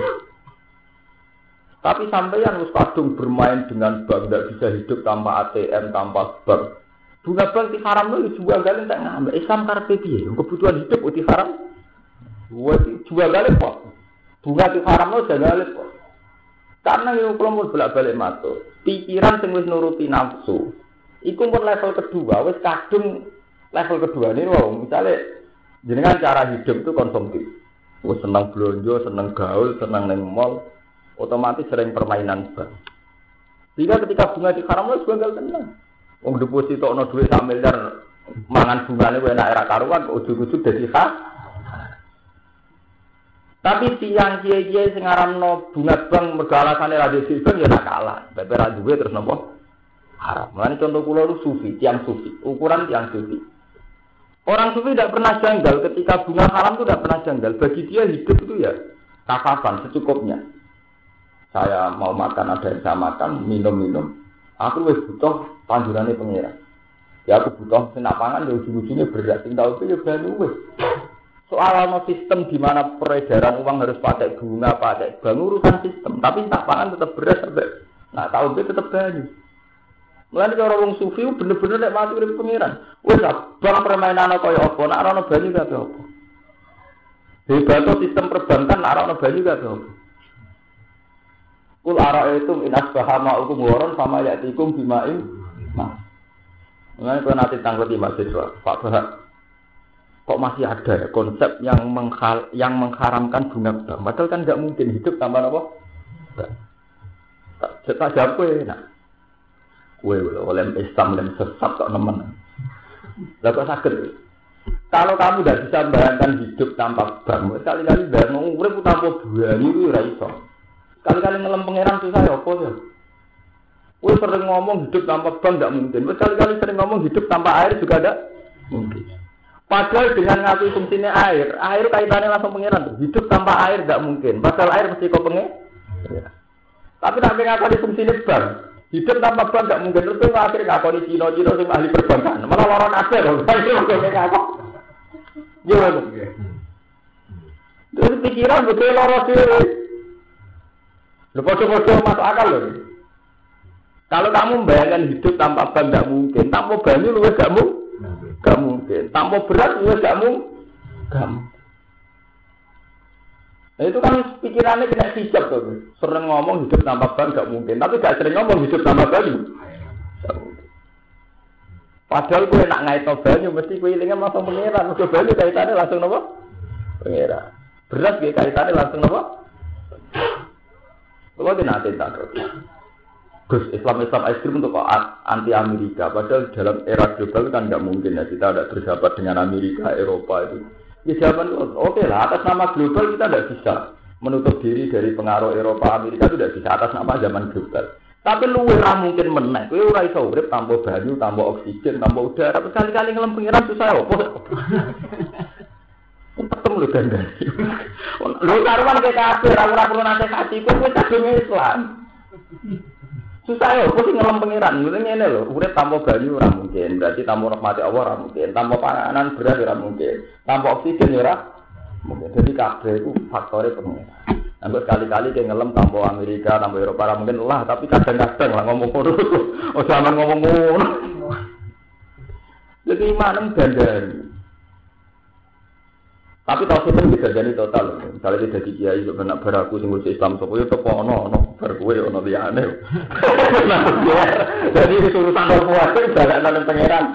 Tapi sampai yang harus kadung bermain dengan bank, tidak bisa hidup tanpa ATM, tanpa bank. Bunga bank di haram lo jual kali tak ngambil. Islam karpe piye? Kebutuhan hidup di haram. Jual kali kok. Bunga di haram lo jual kali kok. Karena yang kelompok bolak balik matu. Pikiran sing wis nuruti nafsu. Iku pun level kedua, wis kadung level kedua ini wow, misalnya jenengan cara hidup itu konsumtif. Wis senang belanja, senang gaul, senang neng mall, otomatis sering permainan bank. Sehingga ketika bunga di haram lo jual tenang. Wong deposito ono dhuwit sak miliar mangan bungane kowe enak era karuan ujug-ujug dadi khas. Tapi tiang kiai-kiai sing ngaramno bunga bank mergo alasane ra bank ya kalah. Bebe ra duwe terus nopo? Haram. Contoh kula lu sufi, tiang sufi, ukuran tiang sufi. Orang sufi tidak pernah janggal ketika bunga haram itu tidak pernah janggal. Bagi dia hidup itu ya kafafan secukupnya. Saya mau makan ada yang saya makan, minum-minum. Aku wis butuh panjurane pengira. Ya aku butuh senak pangan ya ujung-ujungnya berat. Sing tahu itu ya wis. Soal no sistem di mana peredaran uang harus pakai bunga, pakai bank urusan sistem. Tapi tak pangan tetap berat sampai. Nah tahu itu tetap banyu. Mulai cara wong sufi bener-bener nek mati urip pengiran. Wis bang permainan kaya apa, nek ana banyu kabeh apa. Hebat sistem perbankan nek ana banyu kabeh apa. Kul itu in asbaha ma'ukum waron sama ya'tikum bima'in. Nah. Mengenai kalau nanti tanggut di mahasiswa, Pak Bahak, kok masih ada ya konsep yang menghal yang mengharamkan bunga bank? Padahal kan nggak mungkin hidup tanpa apa? Tak tak jawab kue, nah. Kue oleh Islam dan sesat kok nemen. Lah kok sakit? Kalau kamu tidak bisa membayangkan hidup tanpa bank, sekali-kali bayang urip tanpa buah itu raiso. Sekali-kali ngelem pangeran susah ya apa ya? Kowe sering ngomong hidup tanpa bank tidak mungkin. Sekali-kali sering ngomong hidup tanpa air juga ada mungkin. Padahal dengan ngaku fungsinya air, air kaitannya langsung pangeran. Hidup tanpa air tidak mungkin. Padahal air mesti kau pengen. Ya. Tapi tapi ngaku di fungsinya bank. Hidup tanpa bank tidak mungkin. Terus akhirnya ngaku di Cina, Cina sih ahli perbankan. Malah lorong aja loh. ngaku. Gimana? Terus pikiran betul lorong sih. Lu foto-foto masuk akal loh. Kalau kamu membayangkan hidup tanpa ban tidak mungkin, tanpa banyu lu gak mungkin, gak mungkin, tanpa berat lu gak mungkin. Nah itu kan pikirannya kena hijab tuh. Sering ngomong hidup tanpa ban gak mungkin, tapi gak sering ngomong hidup tanpa banyu. Padahal gue nak ngait banyu, mesti gue ilingnya langsung pengiran. Gue banyu kaitannya langsung nopo? Pengiran. Beras gue kaitannya langsung nopo? Kalau nanti tak. Gus Islam Islam ekstrim untuk anti Amerika. Padahal dalam era global kan nggak mungkin ya kita tidak bersahabat dengan Amerika, Eropa itu. Ya jawaban oke okay lah atas nama global kita tidak bisa menutup diri dari pengaruh Eropa, Amerika itu tidak bisa atas nama zaman global. Tapi lu ora mungkin menang. Kowe ora iso urip tanpa banyu, tanpa oksigen, tanpa udara. Kali-kali ngelem pengiran susah ya opo. Ketemu lu gandeng. Lu karuan ke kafir, ora perlu nasihati, kowe kadung Islam. Susah ya, aku sih ngelam pengiran. Mungkin ini loh, udah tanpa banyu orang mungkin. Berarti tanpa rahmati Allah orang mungkin. Tanpa panganan berat orang mungkin. Tanpa oksigen orang mungkin. Jadi kabeh itu faktornya pengiran. Sampai sekali-kali kayak ngelam tanpa Amerika, tanpa Eropa mungkin lah. Tapi kadang-kadang lah ngomong ngono. Oh zaman ngomong ngono. Jadi mana gandari. Tapi tau itu bisa jadi total. Misalnya tidak di kiai benar beraku sing Islam sopo itu teko ono ono bar kowe ono liyane. Jadi itu urusan balik nang pangeran.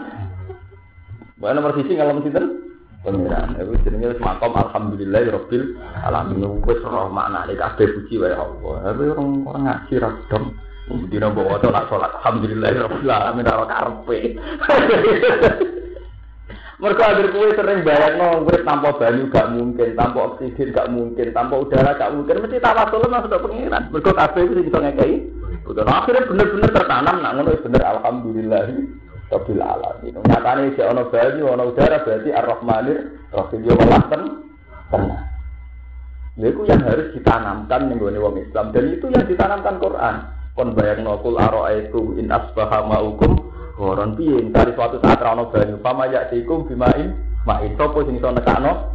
Bae nomor sisi ngalem sinten? Pangeran. Iku jenenge wis makom alhamdulillah rabbil alamin. Wis ora maknane kabeh puji wae Allah. Tapi orang orang ngaji ra dom. Dina bawa nak sholat alhamdulillah rabbil alamin ora karepe. Mereka agar kue sering bayar no, kue tanpa banyu gak mungkin, tanpa oksigen gak mungkin, tanpa udara gak mungkin. Mesti tawasul mas sudah pengiran. Mereka kafe itu bisa ngekei. Bukan akhirnya bener-bener tertanam, nak ngono bener alhamdulillah. Rabbil alamin. Nyatane si ono banyu, ono udara berarti ar-rahmanir, rahim yo walaten tenang. Itu yang harus ditanamkan nih wong Islam dan itu yang ditanamkan Quran. Kon bayang nokul aro itu in asbaha ma'ukum Goron piye? Dari suatu saat rano banyu pama ya tikum bimain main. Sopo sing iso nekakno?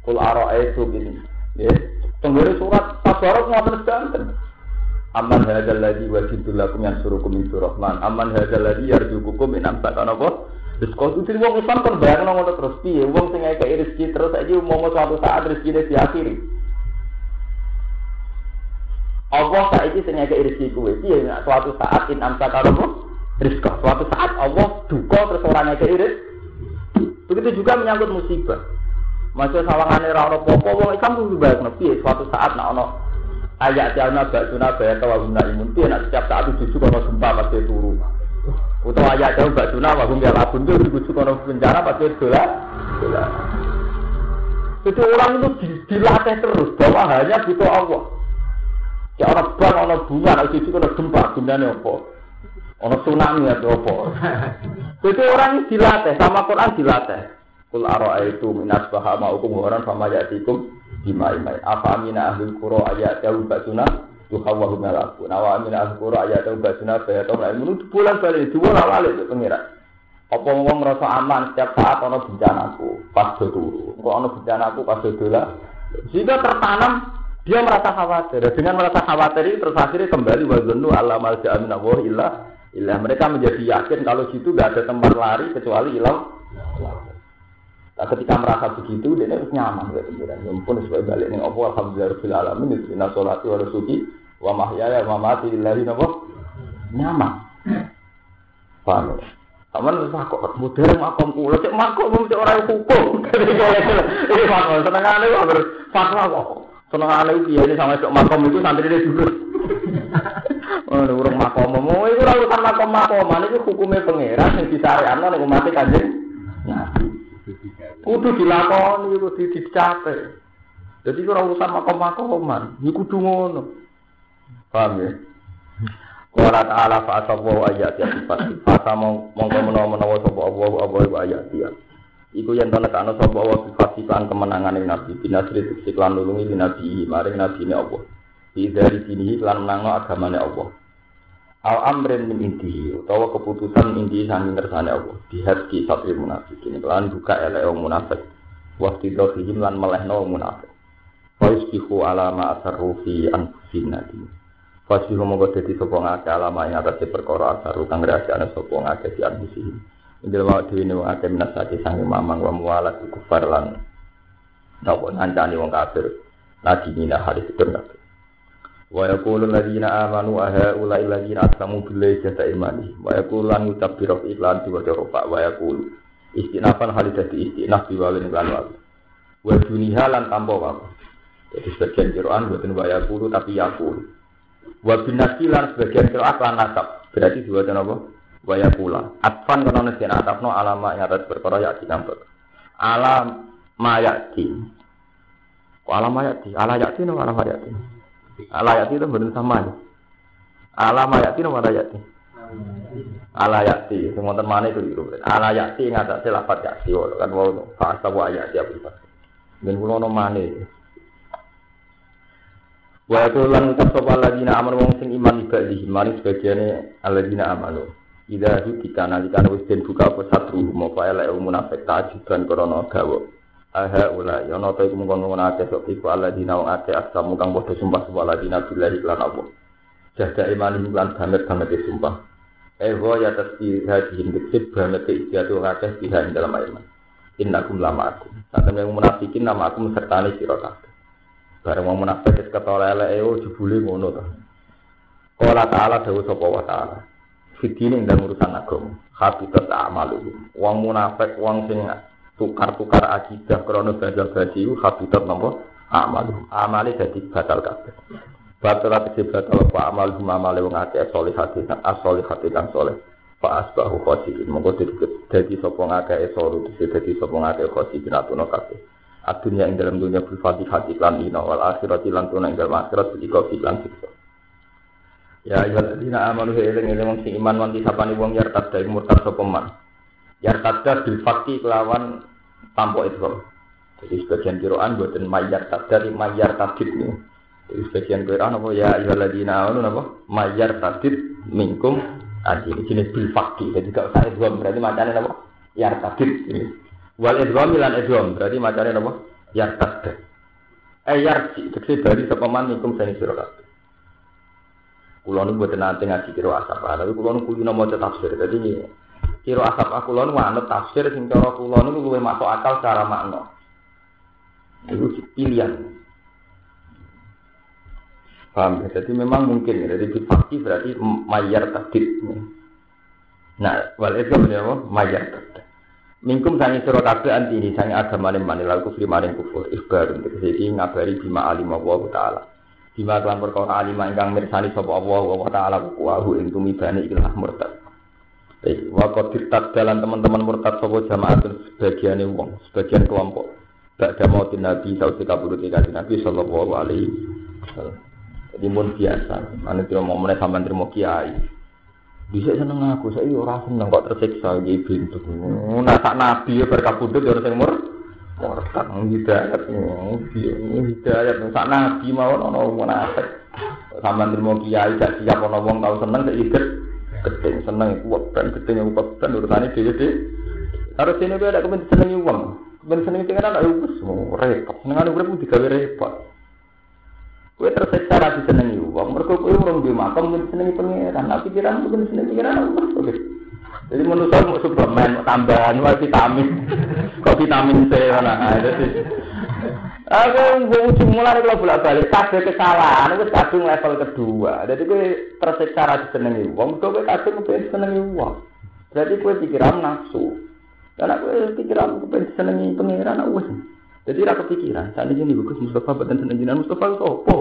Kul itu ini ya tenggere surat tabarok ngoten sedanten. Aman hadzal ladzi wajidul lakum yansurukum min rahman. Aman hadzal ladzi yarjukukum min amsakan apa? Terus kau tuh wong Islam kan bayang ngono terus. Piye? Wong sing kayak rezeki terus aja mau suatu saat rezeki diakhiri. Allah saiki sing kayak rezeki kuwe piye? Suatu saat in amsakan apa rizqa. Suatu saat Allah duka terus orangnya ke iris. Begitu juga menyangkut musibah. Masih sawangane ra ono popo wong Islam kudu bayar piye suatu saat nak ono ayat jalna baksuna bayar tawaguna imun piye nak setiap saat itu kono gempa pasti turu. Utawa ayat jauh baksuna wa hum yalabun itu dibujuk kono bencana pasti. Dolar. Jadi orang itu dilatih terus bahwa hanya butuh Allah. Ya orang bang, orang bunga, orang cucu, orang gempa, gunanya apa? Ono tsunami atau apa. Jadi orang dilatih sama Quran dilatih. Kul itu minas bahama hukum orang sama yatikum bima imai. Apa amina ahli kuro ayat jauh basuna tuhawahu melaku. Nawa amina ahli kuro ayat jauh basuna bayatong lain. Menurut bulan balik dua lawal itu pengira. Apa ngomong merasa aman setiap saat ono bencanaku pas do. Kok ono pas do. Jika tertanam dia merasa khawatir. Dengan merasa khawatir terus akhirnya kembali wazunu Allah malja amin Allah Ilah mereka menjadi yakin kalau situ gak ada tempat lari kecuali ilah. Nah, ketika merasa begitu, dia harus nyaman ya pikiran. Ya sebagai balik nih, Allah alhamdulillah rabbil alamin, inna sholati wa rasuki Wa mahyaya wa mati lillahi napa? Nyaman. Paham? Aman wis kok modern makom kula cek makom cek ora hukum. Iki makom senengane kok fatwa kok. Senengane iki sama sok makom itu santri dulu. Urung makom mau itu ora urusan makom itu hukumnya pangeran sing disariano ning umat kanjeng. Kudu dilakoni kudu dicapai. Jadi ora urusan makom makoman, iki kudu ngono. Paham ya? Qala ta'ala fa asabu ayat ya sifat. Asa mongko menawa-menawa ayat ya. Iku sifat lan kemenangan nabi siklan nabi nabi Allah. Dari sini lan menangno agamane Allah. Al amrin min inti utawa keputusan inti sanging kersane Allah. Dihadki satri munafikin lan buka elek wong munafik. Waktu dohihim lan melehno wong munafik. Wa yusbihu ala ma asarru fi anfusina Fasihu mongko dadi sapa ngake alama ing atase perkara asaru kang rahasiane sapa ngake di ambisi. Indil wa dhewe ne ngake minasati sange mamang wa mualat kufar lan napa ngancani wong kafir. Lagi mina hadis itu kabeh. Wa yaqulu alladziina amanu aha ula alladziina aslamu billahi jata imani. Wa yaqulu lan biro iklan diwaca rofa wa yaqulu istinafan halis dadi istinaf biwalin lan wa. Wa lan wae. Jadi sebagian Quran buatin wa yaqulu tapi yaqulu. Wa binasi lan sebagian kira lan nasab. Berarti dua dan apa? Wa yakula. Atfan kana nasi atapno alama yang atas perkara ya di kampung. Alam mayati. Alam mayati? Ala yati no alam mayati. Ala yati itu benar sama ya. Alam mayati no ala yati. Ala yati. Semua teman itu itu. Ala yati ngatak lafat yati. Kan wow. Fasa wa yati apa Dan kulo mana Wa itu lan ucap sapa alladzina amanu wong sing iman ibadi mari sebagiane alladzina amanu. Ida hukita nalikane wis den buka apa satru apa elek munafik tajiban krana gawa. Aha ula ya ana ta iku mung ngono akeh sok iku alladzina wong akeh asamu kang padha sumpah sapa alladzina billahi lan apa. Jaga iman lan banget banget sumpah. Ewa ya tasbih hadihin diksit banget ijatu akeh biha dalam iman. Innakum lama aku. Saat yang munafikin nama aku sertani sira kabeh. Bareng wong munafik wis ketara eleke oh jebule ngono to. Qala ta'ala dawu sapa wa ta'ala. Fitine ndang urusan agama. Habitat amalu. Wong munafik wong sing tukar-tukar akidah krana bajal baji habitat napa? Amalu. Amale dadi batal kabeh. Batal ati batal apa amal amale wong solihati as-solihati kang soleh. Fa asbahu khosirin. Monggo dadi sapa ngakeh soru dadi sapa ngakeh khosirin atuno kabeh. Adunya ing dalam dunia berfatih hati lan ina wal akhirat lan tuna ing dalam akhirat ketika lan siksa. Ya ya ladina amanu eling eling wong sing iman wanti sapane wong yartad dari murtad sapa. Yartad bil fakti kelawan tanpa itu. Jadi sebagian kiroan buatan mayar dari mayar tadid nih. Jadi sebagian kiroan apa ya ya ladina amanu apa mayar tadid minkum adi jenis bil fakti. Jadi kalau saya dua berarti macamnya apa? Yartadid. Wal idgham lan idgham berarti macane napa? Yartadda. Eh yarji tegese dari sapa man ikum sani sira kabeh. Kula nu mboten nate ngaji kira asap, tapi nu kulino maca tafsir. Dadi kira asap aku kula nu anut tafsir sing cara kula nu luwih masuk akal secara makna. Itu pilihan. Paham ya? Jadi memang mungkin ya. Jadi fakti berarti mayar tadid. Nah, wal itu apa? Mayar tadid. Mingkum sangi sira kabeh anti ini sangi agama manil al kufri maring kufur ikhbar untuk iki ngabari bima alim Allah taala. Bima kelan perkara alim ingkang mirsani sapa Allah wa taala wa ing tumibane ikilah murtad. Baik, wa qadir dalan teman-teman murtad sapa jamaah sebagian wong, sebagian kelompok. Ba'da mautin Nabi sausi kabudut ikan Nabi sallallahu alaihi wasallam. Jadi mun biasa, mana tidak mau menaik sampai terima kiai. Bisa seneng aku, saya ora seneng kok tersiksa iki bintu. Nah sak nabi ya berkabudut ya sing mur murtad hidayat hidayat sak nabi mawon ana munafik. Sampeyan terima kiai gak siap ana wong tau seneng iket keting seneng iku weben keting iku weben urutane dhewe dhewe. Harus ini gue ada kepen seneng uang kemen seneng itu kan ada ubus repot. Senengane ada ubus tiga repot. Gue tersiksa lagi seneng uang Mergo gue urung duwe makam kemen seneng pengiran tapi pikiran gue kemen seneng pikiran oke jadi menurut saya mau suplemen tambahan vitamin. Kok vitamin C mana ada sih. Aku ujung mulai kalau bolak balik kabeh kesalahan itu kadung level kedua. Jadi gue tersiksa ra disenengi wong, gue kadung kepengen senengi wong. Berarti gue pikiran nafsu. Karena gue pikiran kepengen senengi pangeran aku. Jadi ra kepikiran. Saat ini bagus Mustafa badan seneng jinan Mustafa itu opo?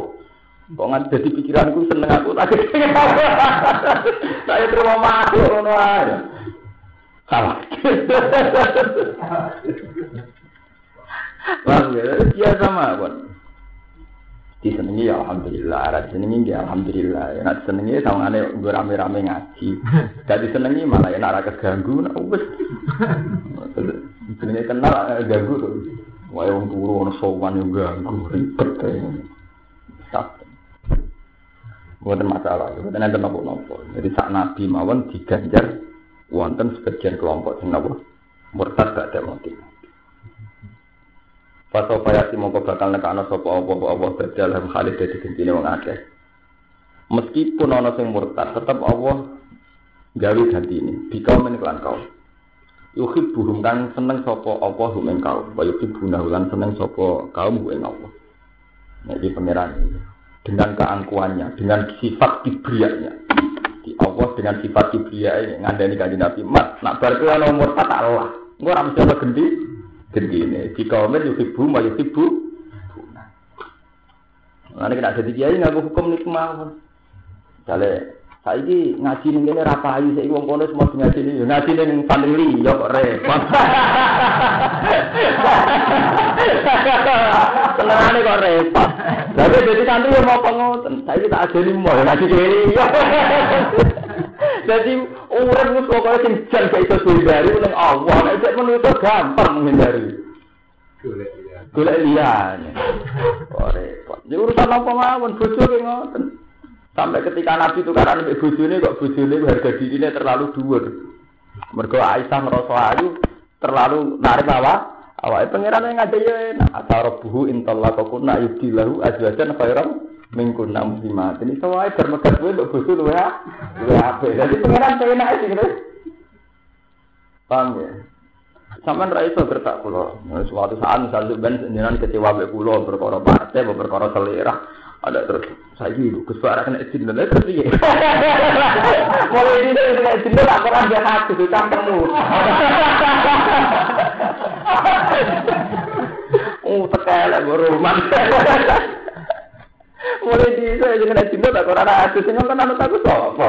Kok nggak jadi pikiranku seneng aku tak Saya terima makhluk ngono ae. Salah. Paham ya? Biasa mawon. Disenengi ya alhamdulillah, ora disenengi ya alhamdulillah. Ya nek disenengi sawangane nggo rame-rame ngaji. Gak disenengi malah ya ora keganggu nek wis. Jenenge kenal eh, ganggu to. Wae wong turu ono sowan yo ganggu ribet ae. Sak. Bukan masalah, bukan ada nopo-nopo. Jadi saat Nabi mawon diganjar wonten sebagian kelompok sing napa murtad gak ada motif. Faso payati mongko bakal nekana sapa apa apa badal ham khalid dadi gentine wong akeh. Meskipun ana sing murtad, tetep Allah gawe ganti ini. Bika men kelan kau. Yuhib buhum kan seneng sapa apa hum ing kau. Wa yuhib lan seneng sapa kaum ing Allah. Ini pangeran. Dengan keangkuhannya, dengan sifat kibrianya. Di Allah dengan sifat kibria ini ngandani kanjeng Nabi. Mat, nak bar kuwi ana murtad Allah. Engko ora mesti gendine. Jika omen yuhibu ma yuhibu. Nah, ini kena jadi kiai nggak hukum nih kemauan. Kale saiki ngaji ning kene ra payu saiki wong kono semua ngaji ning ngaji ning santri ya kok repot. Senengane kok repot. Lah dadi santri mau ngoten. Saiki tak ajeni mau ngaji kene. Jadi urip wis pokoke sing jan gak iso hindari ning Allah. Nek cek menungso gampang menghindari. Golek liyane. Kok repot. Ya urusan apa mawon bojo ki ngoten. Sampai ketika Nabi itu karena ambek bojone kok bojone harga dirine terlalu dhuwur. Mergo Aisyah ngerasa ayu terlalu narik awak. Awake pangeran yang ngajak ya enak. Asarabuhu intallaqakunna yubdilahu azwajan khairan mingkun muslimat. Ini semua bermegat gue untuk bosu lu ya, lu apa? Jadi pengiran saya naik sih gitu. Paham ya? Sampai rai itu gertak kulo. Suatu saat misalnya ben jenengan kecewa be kulo berkoro partai, berkoro selera. Ada terus saya gitu, kesuara kena izin dan terus iya. Mulai ini saya kena izin dan aku orang jahat itu campurmu. Oh, tekelek berumah. Mulai di saya jangan cinta tak orang anak asus ini nonton anak aku sopo.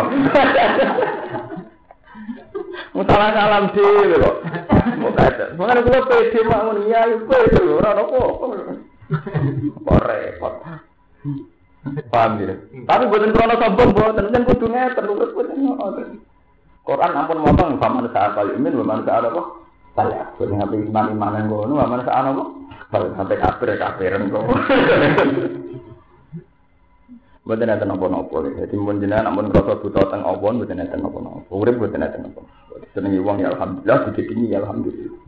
Masalah salam sih, lo. Mengapa? Mengapa aku pede mak munia itu itu orang apa? Repot. Paham ya? Tapi buatin kalau anak sombong, buatin kan kudunya terus buatin. Quran ampun motong paman saat kali ini, paman saat apa? Saya, saya ngapain iman iman yang gue, paman saat apa? Sampai kafir kafiran gue. Mboten enten napa-napa. Dadi mun jenengan ampun krasa buta teng apa mboten enten napa-napa. Urip mboten enten napa. Senengi wong ya alhamdulillah, digedingi ya alhamdulillah.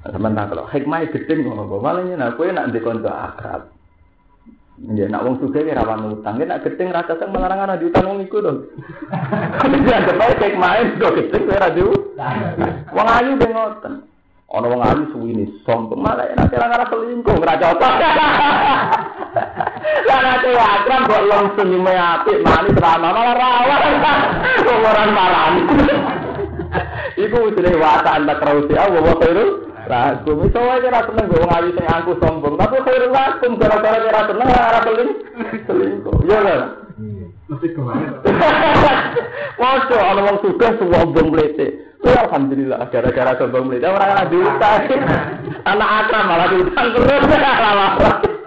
Sampeyan tak kalau hikmah gedeng ngono apa malah yen kowe nak ndek kanca akrab. Ya nak wong sugih ora rawan utang, nek gedeng ra keseng malah ora diutang wong iku to. Ya bae hikmah do gedeng ora diutang. Wong ayu ben ngoten. Ana wong ayu suwine sombong malah nek ora ora selingkuh cocok. Karena itu akram kok long senyume apik manis ramah malah rawan. Orang marah. Iku jenenge wasa antak rausi Allah wa khairul lakum. Iso wae ora seneng wong ayu sing angku sombong, tapi khairul lakum gara-gara ora seneng ora seling selingkuh. Iya kan? Mesti ke mana? Waduh, ana wong sugih sombong mlete. Ya alhamdulillah gara-gara sombong mlete ora ana diutang. Anak akram malah diutang terus.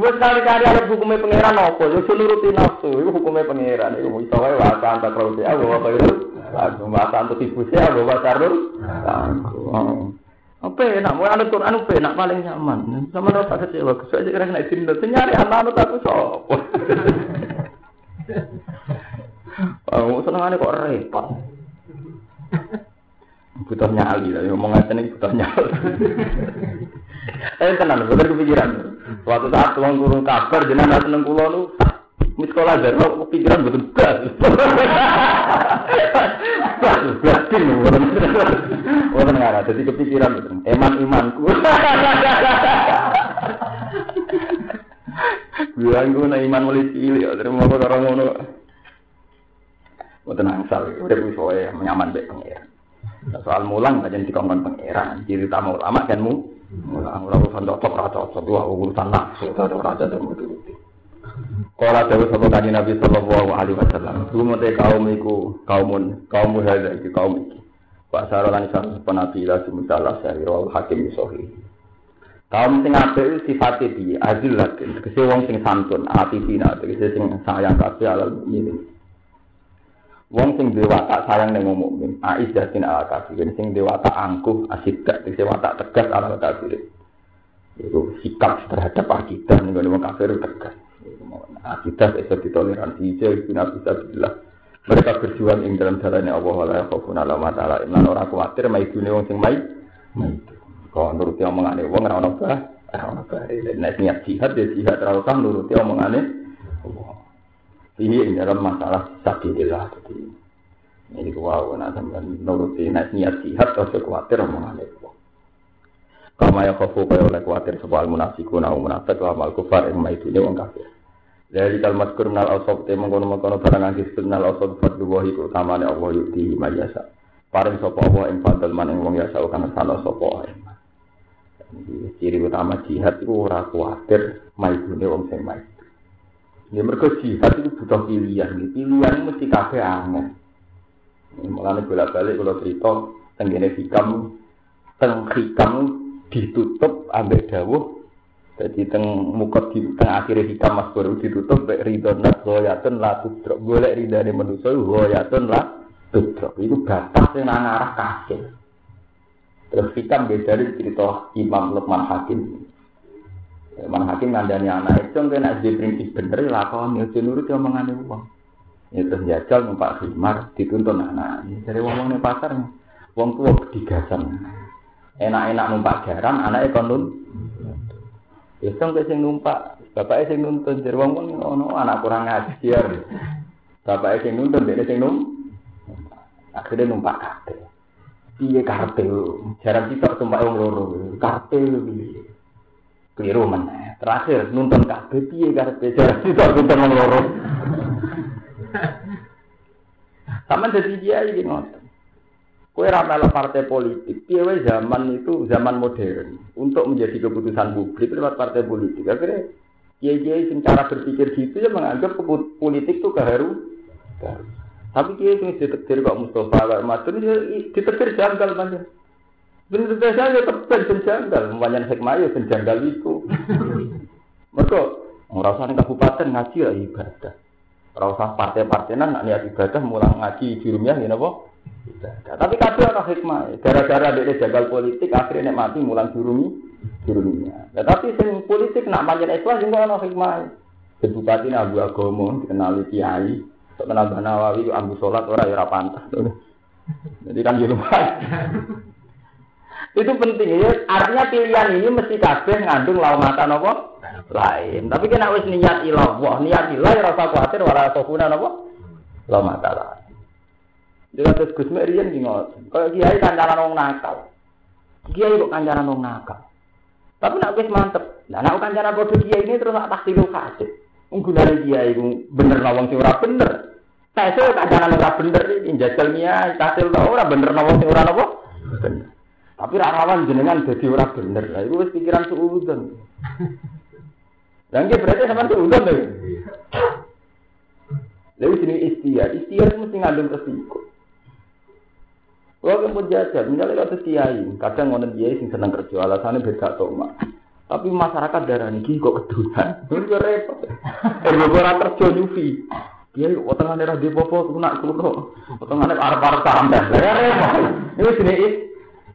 Wes kali-kali ada hukumnya pangeran apa? Yo nuruti nafsu, itu hukumnya pangeran. Iku iso wae wa kan tak terus ya wa khair. Lagu wa kan tuh tipu ya wa karun. Apa enak mau anut Quran apa enak paling nyaman. Sama rasa kecewa, kesuai kira kena izin dan nyari anak aku sopo. Oh, senengane kok repot. Butuh nyali, ngomong aja nih butuh nyali. Eh tenan, bener kepikiran. Suatu saat tuang guru kabar jenengan seneng kula nu di sekolah dari kepikiran betul gas. Orang orang nggak ada, jadi kepikiran betul. Eman imanku. Ya gue na iman mulai cilik, mau karo ngono. Mboten angsal, udah bisa ya menyaman baik pangeran. Soal mulang aja dikongkon pangeran, ciri tamu ulama kan mu. Ora urusan cocok ra cocok, dua urusan nafsu, ora raja dan menuruti. Kala dawuh sapa kanjeng Nabi sallallahu alaihi wasallam, "Rumate kaum iku kaumun, kaum hadza iki kaum iki." Pak Sarolan satu penabi la sumutalah sari rawal hakim sahih. Kaum sing apik sifate piye? Azil lakin, tegese wong sing santun, atifina, tegese sing sayang kabeh alal mukminin. Wong sing duwe watak sayang ning wong mukmin, aizzatin ala kafirin, sing duwe watak angkuh, asidak, tegese watak tegas ala kafirin. Itu sikap terhadap akidah ning wong kafir tegas. Akidah itu ditoleransi, jadi bisa bilang. Mereka berjuang ing dalam jalannya Allah wa la yakhafuna la ta'ala. Imlan ora kuwatir maidune wong sing mai. Kok nuruti omongane wong ora ono bah, ora ono bah. Niat jihad ya jihad ora usah nuruti omongane Allah. Ini ing dalam masalah sabilillah jadi ini wow, nah sampean nuruti nek niat jihad ora kuwatir omongane Allah. Kama ya khafu kaya oleh kuwatir sapa al munafiqun au munafiq wa mal kufar ing maidune wong kafir. Dari kalimat kurnal ausok te mengkono mengkono barang angkis kurnal ausok fadlu wahi utamane Allah yukti mayasa. Paring sopo Allah ing fadl man ing wong yasa kana sana sopo Ciri utama jihad itu ora kuatir maidune wong sing. Ya mergo jihad itu butuh pilihan. Pilihan mesti kabeh aneh. Mulane bolak-balik kalau cerita tenggene hikam teng hikam ditutup ambek dawuh jadi teng mukot di teng akhir hikam mas baru ditutup baik ridho nas goyatun tudrok boleh ridho ini manusia goyatun lah tudrok itu batas yang arah kafir. Terus hikam beda dari cerita Imam Lukman Hakim. Lukman Hakim ngandani anak itu kena di prinsip bener lakon ya nurut yang mengani uang. Ya terus jajal numpak khimar dituntun anak. Dari uang uang pasar, uang tua digasan. Enak-enak numpak garam, anaknya konun Ya sing sing numpak, bapake sing nuntun jer wong wong ono anak kurang ngajar. Bapake sing nuntun dene sing num. Akhirnya numpak kabeh. Piye karepe Jarang kita numpak wong loro. Karepe piye? Keliru meneh. Terakhir nuntun kabeh piye karepe jarang kita nuntun wong loro. Sama jadi dia ini ngoten. Kue ramal partai politik, piye zaman itu zaman modern untuk menjadi keputusan publik lewat partai politik. Akhirnya kiai-kiai sing cara berpikir gitu ya menganggap politik itu keharu. Tapi kiai sing ditetir kok Mustafa kok Madun ya janggal banget. Bener biasa ya tepen ben janggal, banyak hikmah ya ben janggal itu. Mereka ngerasa kabupaten ngaji ya ibadah. Rasa partai-partai nak niat ibadah mulang ngaji di rumah ya napa? ibadah. Tapi kadang ada hikmah. Gara-gara dia jagal politik akhirnya mati mulang jurumi jurumnya. Nah, tapi sing politik nak panjang ikhlas juga ada hikmah. Bupati Abu Agomo dikenali kiai, terkenal Banawawi Abu Sholat orang ya pantas. Jadi kan di rumah. Itu penting ya. Artinya pilihan ini mesti kabeh ngandung laumatan apa? Lain. Tapi kena wis niat ilah, wah niat ilah ya rasa khawatir wala sofuna apa? Laumatan lain. Dia kata Gus Merian di. Kalau kiai kancaran orang nakal, kiai kok kancaran orang nakal. Tapi nak Gus mantep. Nah, nak kancaran bodoh kiai ini terus tak tilu kasih. Menggunakan kiai bener nawang sing bener. Saya kancaran ora bener ini jajal kiai kasil tau ora bener nawang sing ora apa? Bener. Tapi rawan jenengan jadi ora bener. Nah, itu pikiran suudon. Dan dia berarti sama suudon deh. Lalu sini istiar, istiar itu mesti ngandung resiko. Kalau pun jajan, misalnya kata kiai, kadang ngonen kiai sing seneng kerja, alasannya beda tuh mak. Tapi masyarakat darah ini kok kedulan, itu repot. Gue orang kerja nyufi. Kok tengah daerah di popo, nak kuno, tengah daerah arah arah tambah, ya repot. Ini sini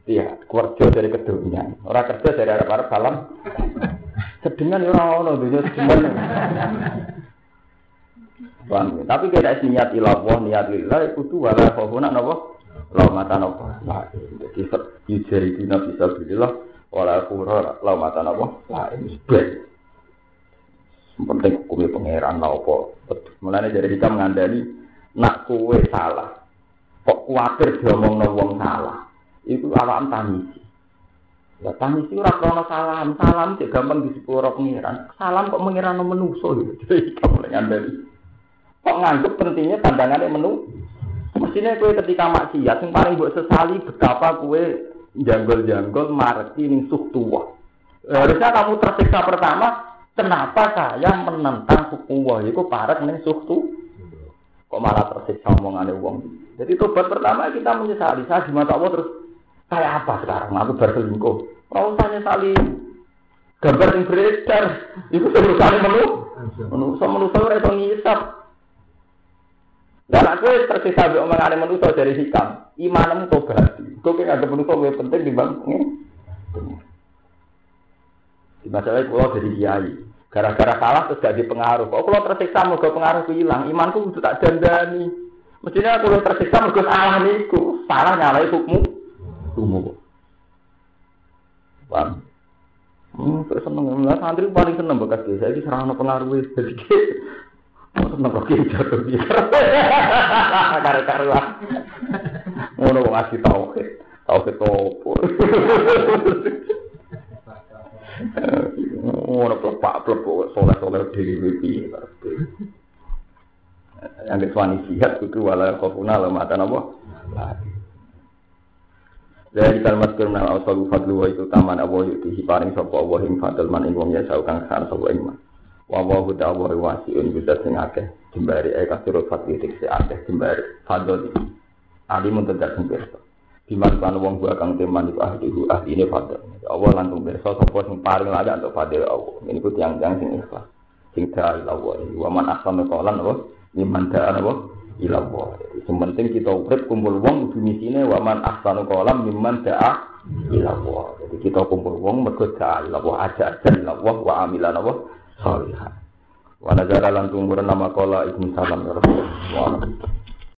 iya, kerja dari kedulan, orang kerja dari arah arah salam. Sedengan orang ono, dunia sedengan. Tapi kita niat ilah, niat ilah, itu wala khofuna nopo. laumatan apa lain jadi yujari dina bisa bilillah wala kura laumatan apa lain sebet penting hukumnya pangeran lah apa? Mulanya jadi kita mengandani nak kue salah. Kok khawatir diomong wong salah itu awam tangisi Ya tangis itu krono salam, salam cek gampang di sepuro pengiran. Salam kok mengiran menuso gitu. Jadi kamu dari kok nganggep pentingnya pandangannya menu. Mestinya kue ketika maksiat yang paling buat sesali betapa kue janggol-janggol marti ning suh tua. Harusnya kamu tersiksa pertama, kenapa saya menentang hukum itu parat ning suh Kok malah tersiksa omongannya uang. Jadi tobat pertama kita menyesali. Saya di mata Allah terus Kayak apa sekarang? Aku berselingkuh. Kalau tanya saling gambar yang beredar, itu saling menu, so menu so itu ngisap. Dan aku tersisa bi omongan manusia dari hikam. Imanmu tobat. Kau kira ada manusia lebih penting di bang. Di masalah kalau dari kiai. Gara-gara salah terus jadi pengaruh. Kok kalau tersiksa mau pengaruh hilang, imanku itu tak dandani. Mestinya aku tersiksa mau salah niku, salah nyalai hukummu umum. Paham? Hmm, terus seneng lah santri paling seneng bekas desa ini serang pengaruh jadi Oh, seneng kok jatuh dia. Karo-karuan. Ngono wong asli tauhid. Tauhid opo? Ngono plepak plepok soleh-soleh dhewe piye Yang kesuani sihat kudu wala kofuna lemah apa? Dari kalimat kirna al-asalu fadlu wa itu taman Allah yuti paring sapa Allah ing fadl man ing wong ya kang san sapa ing man. Wa wa hu ta'ala wasiun bisa sing akeh jembari e kasirut fadli dikse akeh jembari fadl. Ali mun tegak sing pirsa. Diman kan wong gua kang teman iku ahlihu ahline fadl. Allah langsung pirsa sapa sing paling layak untuk fadl Allah. Ini ku tiang-tiang sing ikhlas. Sing ta'ala Allah. Wa man ahsanu qalan apa? Liman ta'ala apa? Ilallah. Sementing kita urip kumpul wong di misine wa man ahsanu qalam mimman da'a ilallah. Jadi kita kumpul wong mergo da'a ilallah aja aja ilallah wa amilan apa salihah. Wa nazara lan tumuran nama qala ibnu salam ya Rasulullah.